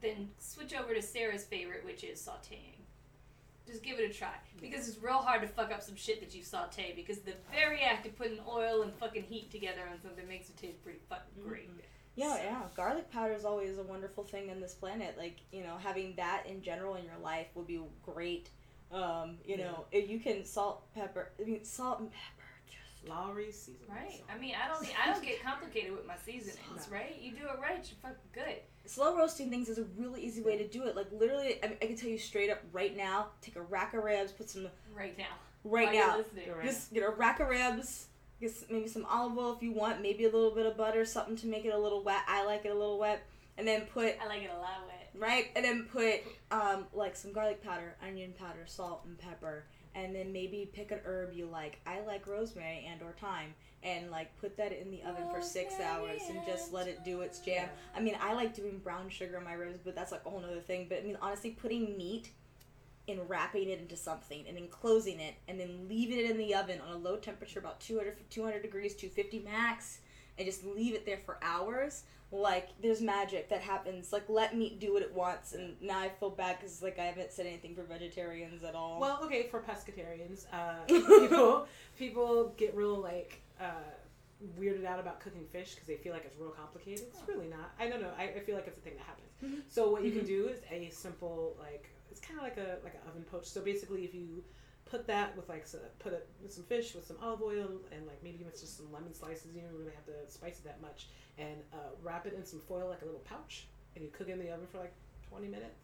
[SPEAKER 1] then switch over to Sarah's favorite, which is sauteing. Just give it a try. Because it's real hard to fuck up some shit that you saute, because the very act of putting oil and fucking heat together on something makes it taste pretty fucking great.
[SPEAKER 3] Yeah, yeah. Garlic powder is always a wonderful thing in this planet. Like, you know, having that in general in your life would be great. Um, you know, if you can salt, pepper. I mean, salt and pepper. Just
[SPEAKER 2] Lawry's seasoning.
[SPEAKER 1] Right.
[SPEAKER 2] salt.
[SPEAKER 1] I mean, I don't. I don't get complicated with my seasonings. Right. You do it right, you're fucking good.
[SPEAKER 3] slow roasting things is a really easy way to do it. Like literally, I, mean, I can tell you straight up right now. Take a rack of ribs, put some
[SPEAKER 1] Right now.
[SPEAKER 3] right
[SPEAKER 1] While you're
[SPEAKER 3] now.
[SPEAKER 1] listening.
[SPEAKER 3] Just get a rack of ribs. Get maybe some olive oil if you want. Maybe a little bit of butter, something to make it a little wet. I like it a little wet. And then put
[SPEAKER 1] I like it a lot wet.
[SPEAKER 3] right, and then put um like some garlic powder, onion powder, salt and pepper, and then maybe pick an herb you like. I like rosemary and or thyme, and like put that in the oven for six hours and just let it do its jam. I mean, I like doing brown sugar in my ribs, but that's like a whole other thing. But I mean, honestly, putting meat and wrapping it into something and enclosing it and then leaving it in the oven on a low temperature, about 200, 200 degrees, 250 max, and just leave it there for hours. Like, there's magic that happens. Like, let meat do what it wants. And now I feel bad because, like, I haven't said anything for vegetarians at all.
[SPEAKER 2] Well, okay, for pescatarians, uh, people people get real like uh, weirded out about cooking fish because they feel like it's real complicated. It's really not. I don't know. I, I feel like it's a thing that happens.
[SPEAKER 3] Mhm.
[SPEAKER 2] So what you can
[SPEAKER 3] Mhm.
[SPEAKER 2] do is a simple like it's kind of like a like an oven poach. So basically, if you put that with like so, put it with some fish with some olive oil and like maybe even just some lemon slices. You don't really have to spice it that much, and uh, wrap it in some foil like a little pouch, and you cook it in the oven for like twenty minutes.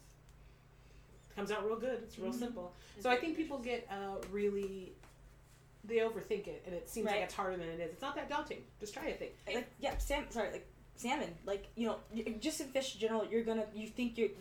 [SPEAKER 2] Comes out real good. It's real
[SPEAKER 3] Mhm.
[SPEAKER 2] simple. So I think people get uh, really they overthink it, and it seems
[SPEAKER 3] Right.
[SPEAKER 2] like it's harder than it is. It's not that daunting. Just try a thing.
[SPEAKER 3] like yeah, sam. Sorry, like salmon. Like you know, just in fish in general, you're gonna you think you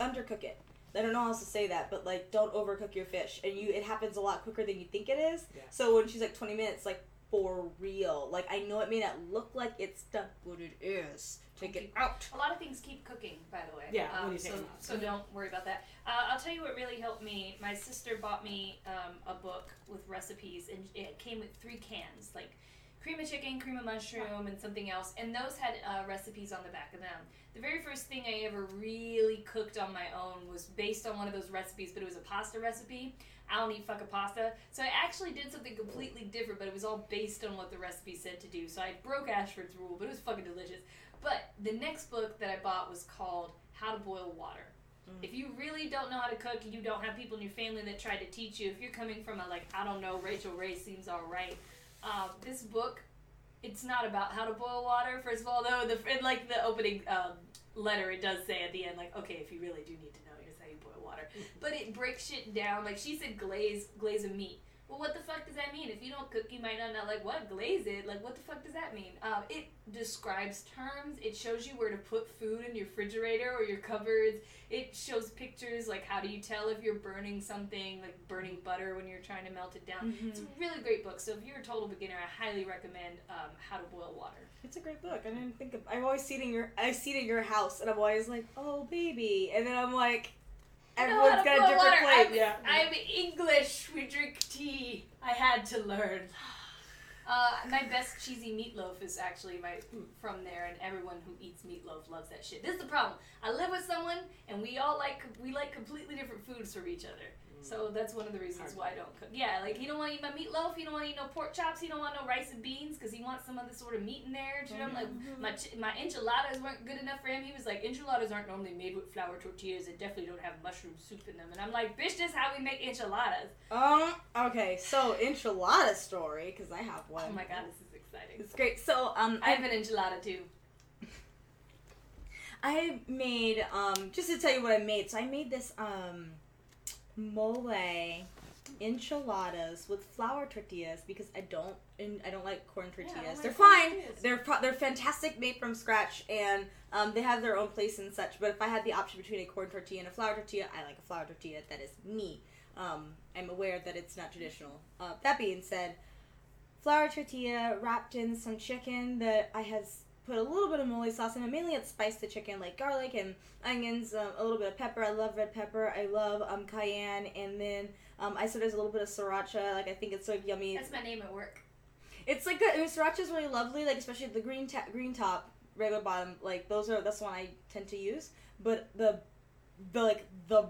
[SPEAKER 3] undercook it. I don't know how else to say that, but like don't overcook your fish, and you it happens a lot quicker than you think it is.
[SPEAKER 2] Yeah.
[SPEAKER 3] So when she's like twenty minutes, like for real, like I know it may not look like it's done, but it is. Take it out.
[SPEAKER 1] A lot of things keep cooking, by the way.
[SPEAKER 2] Yeah, when
[SPEAKER 1] Um,
[SPEAKER 2] you
[SPEAKER 1] so,
[SPEAKER 2] them
[SPEAKER 1] so don't worry about that. Uh, I'll tell you what really helped me. My sister bought me um, a book with recipes, and it came with three cans, like cream of chicken, cream of mushroom, and something else. And those had uh, recipes on the back of them. The very first thing I ever really cooked on my own was based on one of those recipes, but it was a pasta recipe. I don't eat fucking pasta. So I actually did something completely different, but it was all based on what the recipe said to do. So I broke Ashford's rule, but it was fucking delicious. But the next book that I bought was called How to Boil Water.
[SPEAKER 3] Mm.
[SPEAKER 1] If you really don't know how to cook, you don't have people in your family that tried to teach you. If you're coming from a like I don't know, Rachael Ray seems all Um, this book, it's not about how to boil water. First of all, though, the in like the opening um, letter, it does say at the end like, okay, if you really do need to know, here's how you boil water. But it breaks shit down. Like she said, glaze glaze a meat. Well, what the fuck does that mean? If you don't cook, you might not know. Like, what glaze it? Like, what the fuck does that mean? Um, it describes terms. It shows you where to put food in your refrigerator or your cupboards. It shows pictures. Like, how do you tell if you're burning something? Like burning butter when you're trying to melt it down. It's a really great book. So if you're a total beginner, I highly recommend um, How to Boil Water.
[SPEAKER 3] It's a great book. I didn't think of. I always seen it in your. I see it in your house, and I'm always like, oh baby, and then I'm like,
[SPEAKER 1] I know how
[SPEAKER 3] everyone's
[SPEAKER 1] to
[SPEAKER 3] got a different
[SPEAKER 1] water.
[SPEAKER 3] plate.
[SPEAKER 1] I'm,
[SPEAKER 2] Yeah.
[SPEAKER 1] I'm English. We drink tea. I had to learn. Uh, my best cheesy meatloaf is actually my from there, and everyone who eats meatloaf loves that shit. This is the problem. I live with someone, and we all like we like completely different foods from each other. So that's one of the reasons why I don't cook. Yeah, like he don't want to eat my meatloaf. He don't want to eat no pork chops. He don't want no rice and beans because he wants some other sort of meat in there. Do you know? Like my ch- my enchiladas weren't good enough for him. He was like, enchiladas aren't normally made with flour tortillas. They definitely don't have mushroom soup in them. And I'm like, bitch, this how we make enchiladas.
[SPEAKER 3] Um. Okay. So enchilada story, because I have one.
[SPEAKER 1] Oh my god, this is exciting.
[SPEAKER 3] It's great. So um,
[SPEAKER 1] I have an enchilada too.
[SPEAKER 3] I made um just to tell you what I made. So I made this um mole enchiladas with flour tortillas because I don't and I don't like corn
[SPEAKER 1] Yeah,
[SPEAKER 3] tortillas.
[SPEAKER 1] like
[SPEAKER 3] they're fine.
[SPEAKER 1] tortillas.
[SPEAKER 3] They're pro- they're fantastic made from scratch and um, they have their own place and such. But if I had the option between a corn tortilla and a flour tortilla, I like a flour tortilla. That is me. Um, I'm aware that it's not traditional. Uh, that being said, flour tortilla wrapped in some chicken that I had s- put a little bit of mole sauce in. it. mainly had spiced the chicken like garlic and onions, um, a little bit of pepper. I love red pepper. I love um, cayenne, and then um, I said there's a little bit of sriracha. Like I think it's so yummy.
[SPEAKER 1] That's my name at work.
[SPEAKER 3] It's like a, I mean, sriracha is really lovely, like especially the green ta- green top, regular bottom. Like those are that's the one I tend to use. But the the like the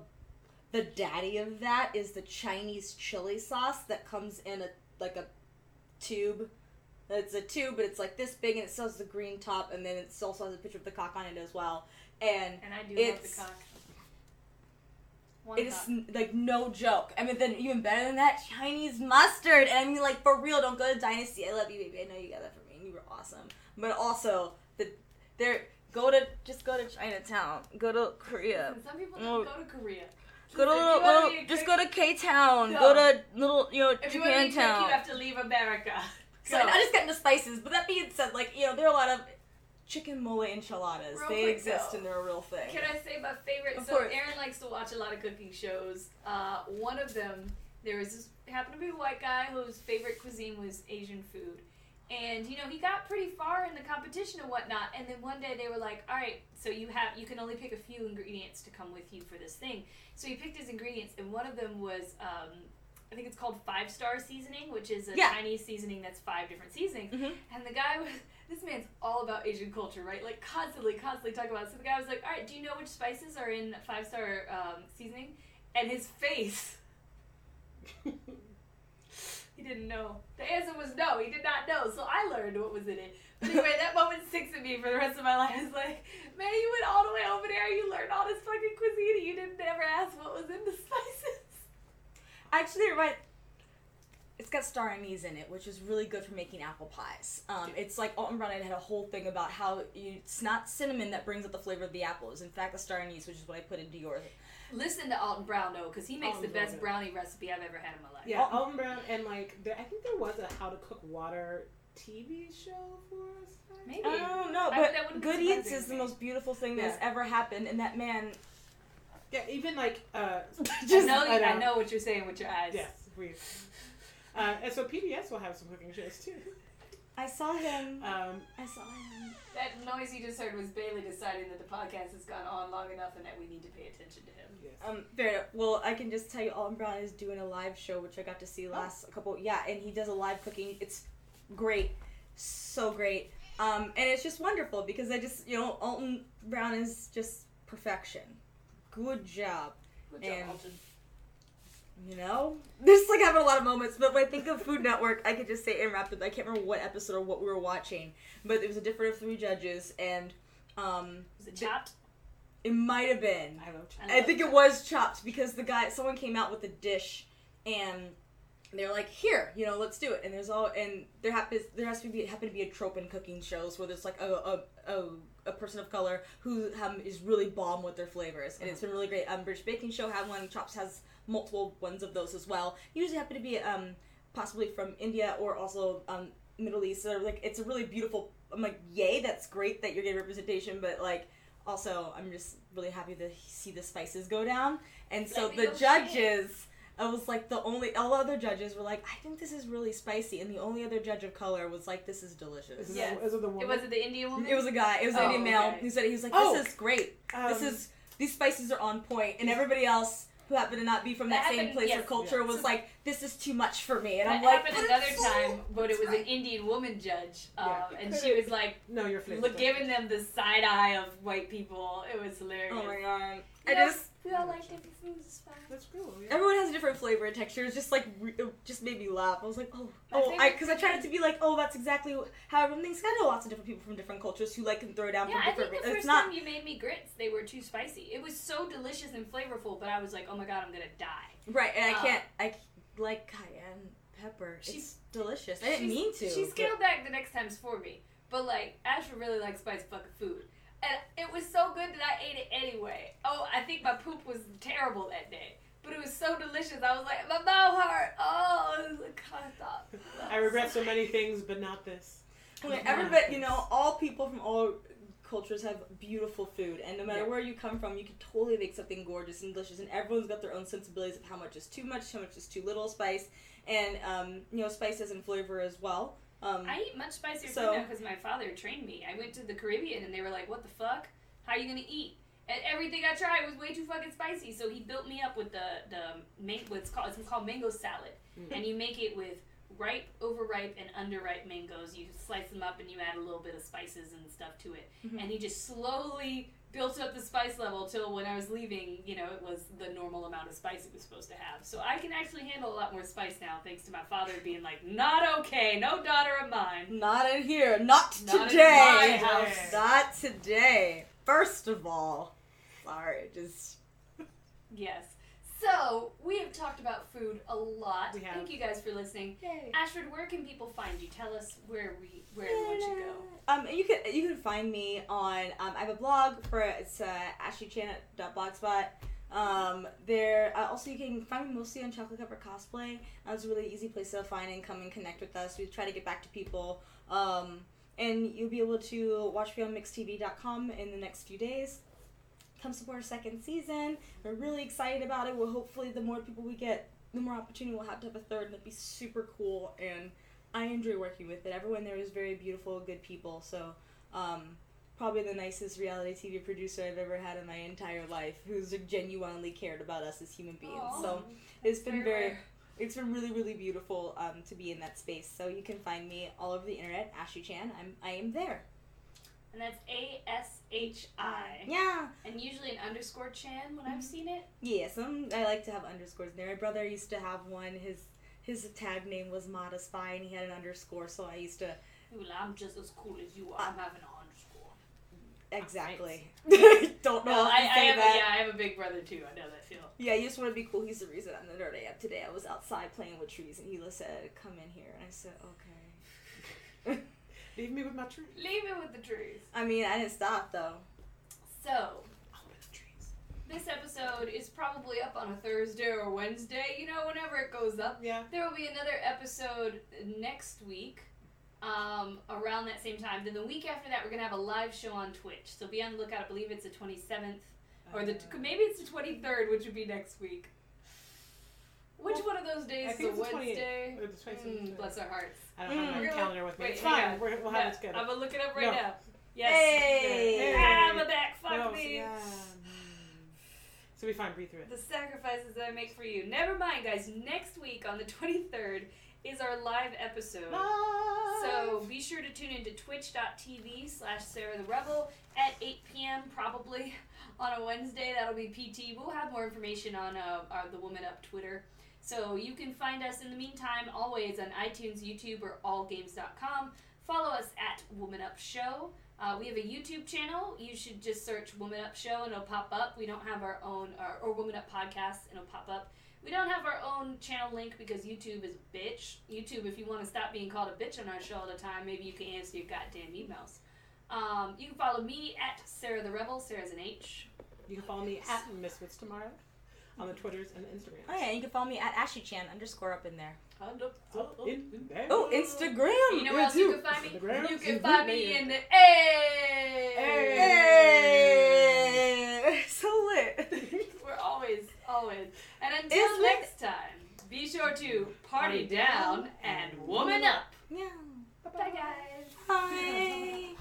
[SPEAKER 3] the daddy of that is the Chinese chili sauce that comes in a like a tube. It's a two, but it's like this big, and it still has the green top, and then it also has a picture of the cock on it as well. And
[SPEAKER 1] And I do love
[SPEAKER 3] It's-
[SPEAKER 1] the cock. One
[SPEAKER 3] it is like no joke. I mean, then even better than that, Chinese mustard. And I mean, like for real, don't go to Dynasty. I love you, baby. I know you got that for me. and You were awesome. But also, the there go to just go to Chinatown. Go to Korea.
[SPEAKER 1] Listen, Some people don't go to Korea.
[SPEAKER 3] Go to little,
[SPEAKER 1] if you wanna
[SPEAKER 3] little just go to K Town.
[SPEAKER 1] Go.
[SPEAKER 3] Go to little you know
[SPEAKER 1] If you want to be a cook, you have to leave America.
[SPEAKER 3] So. I just got into spices. But that being said, like you know, there are a lot of chicken mole enchiladas.
[SPEAKER 1] Real
[SPEAKER 3] they exist
[SPEAKER 1] though.
[SPEAKER 3] and they're a real thing.
[SPEAKER 1] Can I say my favorite?
[SPEAKER 3] Of
[SPEAKER 1] so
[SPEAKER 3] course.
[SPEAKER 1] Aaron likes to watch a lot of cooking shows. Uh, one of them, there was this happened to be a white guy whose favorite cuisine was Asian food. And you know he got pretty far in the competition and whatnot. And then one day they were like, "All right, so you have you can only pick a few ingredients to come with you for this thing." So he picked his ingredients, and one of them was um, I think it's called five star seasoning, which is a
[SPEAKER 3] Yeah.
[SPEAKER 1] Chinese seasoning that's five different seasonings.
[SPEAKER 3] Mhm.
[SPEAKER 1] And the guy was this man's all about Asian culture, right? Like constantly, constantly talking about. It. So the guy was like, "All right, do you know which spices are in five star um, seasoning?" And his face, he didn't know. The answer was no. He did not know. So I learned what was in it. But anyway, that moment sticks with me for the rest of my life. It's like, man, you went all the way over there. You learned all this fucking cuisine. and You didn't ever ask what was in the spices.
[SPEAKER 3] Actually, you're right. It's got star anise in it, which is really good for making apple pies. Um, it's like Alton Brown had a whole thing about how you, it's not cinnamon that brings out the flavor of the apples. In fact the star anise, which is what I put into yours.
[SPEAKER 1] Listen to Alton Brown though, because he makes
[SPEAKER 2] Alton
[SPEAKER 1] the best
[SPEAKER 2] Brown.
[SPEAKER 1] brownie recipe I've ever had in my life.
[SPEAKER 2] Yeah, Alton Brown, and like there, I think there was a How to Cook Water TV show for us.
[SPEAKER 1] Maybe.
[SPEAKER 3] I don't know, but
[SPEAKER 1] that wouldn't
[SPEAKER 3] Good Eats is the most beautiful thing that's
[SPEAKER 2] Yeah.
[SPEAKER 3] ever happened, and that man
[SPEAKER 2] Yeah, even like uh,
[SPEAKER 1] I
[SPEAKER 3] just
[SPEAKER 1] know,
[SPEAKER 2] I
[SPEAKER 1] I
[SPEAKER 2] know.
[SPEAKER 1] know what you're saying with your eyes.
[SPEAKER 2] yes, we. Uh, and so PBS will have some cooking shows too.
[SPEAKER 3] I saw him.
[SPEAKER 2] Um,
[SPEAKER 3] I saw him.
[SPEAKER 1] That noise you just heard was Bailey deciding that the podcast has gone on long enough and that we need to pay attention to him.
[SPEAKER 2] yes.
[SPEAKER 3] Um, fair enough. Well, I can just tell you, Alton Brown is doing a live show, which I got to see last couple. Yeah, and he does a live cooking. It's great, so great. Um, and it's just wonderful because I just, you know, Alton Brown is just perfection. Good job.
[SPEAKER 1] Good job,
[SPEAKER 3] And-
[SPEAKER 1] Alton.
[SPEAKER 3] You know, there's like having a lot of moments, but when I think of Food Network, I could just say in rapid. I can't remember what episode or what we were watching, but it was a different of three judges, and um,
[SPEAKER 1] Was it chopped?
[SPEAKER 3] it might have been.
[SPEAKER 2] I love.
[SPEAKER 1] I
[SPEAKER 3] I think it was chopped because the guy, someone came out with a dish, and they're like, "Here, you know, let's do it." And there's all, and there happens, there has to be happen to be a trope in cooking shows where there's like a a, a, a person of color who um, is really bomb with their flavors, and it's been really great. Um, British Baking Show had one. Chops has multiple ones of those as well. Usually happen to be um possibly from India or also um Middle East. So like it's a really beautiful. I'm like, yay, that's great that you're getting representation, but like also I'm just really happy to see the spices go down. And so the judges, I was like the only all other judges were like, I think this is really spicy, and the only other judge of color was like, this is delicious.
[SPEAKER 2] Is it,
[SPEAKER 1] Yes.
[SPEAKER 2] is it the woman?
[SPEAKER 1] It was it the Indian woman?
[SPEAKER 3] It was a guy. It was an
[SPEAKER 1] Oh,
[SPEAKER 3] Indian male.
[SPEAKER 1] okay.
[SPEAKER 3] He said he was like,
[SPEAKER 2] Oh.
[SPEAKER 3] this is great.
[SPEAKER 2] Um,
[SPEAKER 3] this is these spices are on point, and everybody else who happened to not be from that,
[SPEAKER 1] That
[SPEAKER 3] same
[SPEAKER 1] happened-
[SPEAKER 3] place or culture
[SPEAKER 2] Yeah.
[SPEAKER 3] was like, this is too much for me, and
[SPEAKER 1] that
[SPEAKER 3] I'm like,
[SPEAKER 1] happened
[SPEAKER 3] "But
[SPEAKER 1] another
[SPEAKER 3] it's so-
[SPEAKER 1] time, but it was
[SPEAKER 3] it's
[SPEAKER 1] an Indian woman judge, um,
[SPEAKER 2] Yeah.
[SPEAKER 1] and she was like
[SPEAKER 2] no, your flavor.
[SPEAKER 1] look, giving them the side eye of white people. It was hilarious.
[SPEAKER 3] Oh my god! I
[SPEAKER 1] Yes,
[SPEAKER 3] just
[SPEAKER 1] we all like different foods. It's fine.
[SPEAKER 2] That's cool. Yeah.
[SPEAKER 3] everyone has a different flavor and texture. It's just like it just made me laugh. I was like, oh,
[SPEAKER 1] My
[SPEAKER 3] oh, I
[SPEAKER 1] favorite
[SPEAKER 3] because I tried to be like, oh, that's exactly how everyone thinks. I know lots of different people from different cultures who like can throw down
[SPEAKER 1] Yeah,
[SPEAKER 3] from
[SPEAKER 1] I think
[SPEAKER 3] different.
[SPEAKER 1] the first
[SPEAKER 3] not
[SPEAKER 1] time you made me grits, they were too spicy. It was so delicious and flavorful, but I was like, oh my god, I'm gonna die.
[SPEAKER 3] right, and I
[SPEAKER 1] Uh,
[SPEAKER 3] can't. I like cayenne pepper.
[SPEAKER 1] She's-
[SPEAKER 3] It's delicious. I didn't
[SPEAKER 1] She's-
[SPEAKER 3] mean to.
[SPEAKER 1] She
[SPEAKER 3] but-
[SPEAKER 1] scaled back the next times for me, but like Ashford really likes spicy fucking food, and it was so good that I ate it anyway. Oh, I think my poop was terrible that day, but it was so delicious. I was like, my mouth hurt. Oh, it was like, God, stop.
[SPEAKER 2] I regret so many things, but not this.
[SPEAKER 3] Okay, everybody, you know, all people from all cultures have beautiful food, and no matter
[SPEAKER 2] Yeah.
[SPEAKER 3] where you come from, you can totally make something gorgeous and delicious. And everyone's got their own sensibilities of how much is too much, how much is too little spice, and um, you know, spices and flavor as well. Um,
[SPEAKER 1] I eat much spicier
[SPEAKER 3] So-
[SPEAKER 1] food now because my father trained me. I went to the Caribbean and they were like, "What the fuck? How are you gonna eat?" And everything I tried was way too fucking spicy. So he built me up with the the what's called it's called mango salad,
[SPEAKER 2] Mm.
[SPEAKER 1] and you make it with ripe, overripe, and underripe mangoes. You slice them up and you add a little bit of spices and stuff to it.
[SPEAKER 3] Mhm.
[SPEAKER 1] And he just slowly built up the spice level till when I was leaving, you know, it was the normal amount of spice it was supposed to have. So I can actually handle a lot more spice now, thanks to my father being like, "Not okay, no daughter of mine."
[SPEAKER 3] not in here, not,
[SPEAKER 1] Not in
[SPEAKER 3] today,
[SPEAKER 1] my house.
[SPEAKER 3] not today. First of all, sorry, just
[SPEAKER 1] Yes. So we have talked about food a lot.
[SPEAKER 2] We have.
[SPEAKER 1] Thank you guys for listening.
[SPEAKER 3] yay.
[SPEAKER 1] Ashford, where can people find you? Tell us where we where everyone should go.
[SPEAKER 3] Um, you can you can find me on um, I have a blog for it's uh, ashleychan.blogspot. Um, there uh, also you can find me mostly on Chocolate Cover Cosplay. Uh, it's a really easy place to find and come and connect with us. We try to get back to people. Um, and you'll be able to watch me on mixtv.com in the next few days. Come support our second season. We're really excited about it. Well, hopefully, the more people we get the more opportunity we'll have to have a third, and it'd be super cool. And I enjoy working with it. Everyone there is very beautiful, good people. So, um, probably the nicest reality TV producer I've ever had in my entire life, who's genuinely cared about us as human beings.
[SPEAKER 1] Aw,
[SPEAKER 3] so it's been
[SPEAKER 1] very
[SPEAKER 3] very, it's been really, really beautiful um, to be in that space. So you can find me all over the internet, Ashley Chan. I'm, I am there.
[SPEAKER 1] And that's A S H I.
[SPEAKER 3] Yeah.
[SPEAKER 1] And usually an underscore Chan when I've mm-hmm. seen it.
[SPEAKER 3] Yeah, some I like to have underscores in there. My brother used to have one. His his tag name was Modest Spy, and he had an underscore. So I used to
[SPEAKER 1] Well, I'm just as cool as you are. I'm having an underscore.
[SPEAKER 3] exactly. Don't know
[SPEAKER 1] No,
[SPEAKER 3] how to
[SPEAKER 1] I, I have
[SPEAKER 3] that.
[SPEAKER 1] a, yeah, I have a big brother too. I know that feel.
[SPEAKER 3] Yeah, you just want to be cool. He's the reason I'm the nerd I am today. I was outside playing with trees, and he said, "Come in here," and I said, "Okay."
[SPEAKER 2] Leave me with my tree.
[SPEAKER 1] Leave me with the trees.
[SPEAKER 3] I mean, I didn't stop though.
[SPEAKER 1] So,
[SPEAKER 2] with the trees.
[SPEAKER 1] this episode is probably up on a Thursday or Wednesday, you know, whenever it goes up.
[SPEAKER 2] Yeah.
[SPEAKER 1] There will be another episode next week um, around that same time. Then the week after that, we're going to have a live show on Twitch. So be on the lookout. I believe it's the 27th. Or the
[SPEAKER 2] Uh,
[SPEAKER 1] maybe it's the 23rd, which would be next week. Which
[SPEAKER 2] Well,
[SPEAKER 1] one of those days
[SPEAKER 2] I
[SPEAKER 1] is a
[SPEAKER 2] it's the 28th.
[SPEAKER 1] Wednesday?
[SPEAKER 2] Or the 27th.
[SPEAKER 1] Mm, bless our hearts.
[SPEAKER 2] I don't have
[SPEAKER 3] Mm.
[SPEAKER 2] my calendar with me.
[SPEAKER 1] wait,
[SPEAKER 2] it's fine.
[SPEAKER 1] on.
[SPEAKER 2] We're, we'll
[SPEAKER 1] No,
[SPEAKER 2] have it together.
[SPEAKER 1] I'm gonna look it up right
[SPEAKER 2] No.
[SPEAKER 1] now. Yes.
[SPEAKER 3] Hey!
[SPEAKER 2] Hey.
[SPEAKER 1] Ah, I'm a back. Fuck
[SPEAKER 2] No,
[SPEAKER 1] me.
[SPEAKER 2] yeah. So we fine. Breathe through it.
[SPEAKER 1] The sacrifices that I make for you. Never mind, guys. Next week on the 23rd is our live episode. So be sure to tune into twitch.tv slash Sarah the Rebel at 8 p.m. probably on a Wednesday. That'll be PT. We'll have more information on uh, our, the Woman Up Twitter. So you can find us in the meantime always on iTunes, YouTube, or allgames.com. Follow us at Woman Up Show. Uh, we have a YouTube channel. You should just search Woman Up Show and it'll pop up. We don't have our own, or, Woman Up Podcast and it'll pop up. We don't have our own channel link because YouTube is bitch. YouTube, if you want to stop being called a bitch on our show all the time, maybe you can answer your goddamn emails. Um, you can follow me at Sarah the Rebel. Sarah's an H.
[SPEAKER 2] You can follow me at Misfits Tomorrow on the Twitters and the Instagrams.
[SPEAKER 3] Oh yeah, you can follow me at AshyChan underscore up in there.
[SPEAKER 1] Up
[SPEAKER 2] in there.
[SPEAKER 3] Oh, Instagram.
[SPEAKER 1] You know where else you can find me?
[SPEAKER 2] Instagram.
[SPEAKER 1] You can find me in the A.
[SPEAKER 3] So lit.
[SPEAKER 1] We're always, always. And until
[SPEAKER 3] it's
[SPEAKER 1] next lit. time, be sure to party down and woman up.
[SPEAKER 3] Yeah.
[SPEAKER 2] Bye, guys.
[SPEAKER 1] Bye.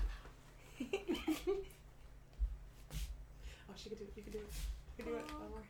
[SPEAKER 2] oh, she could do it. You could do it. You could do it.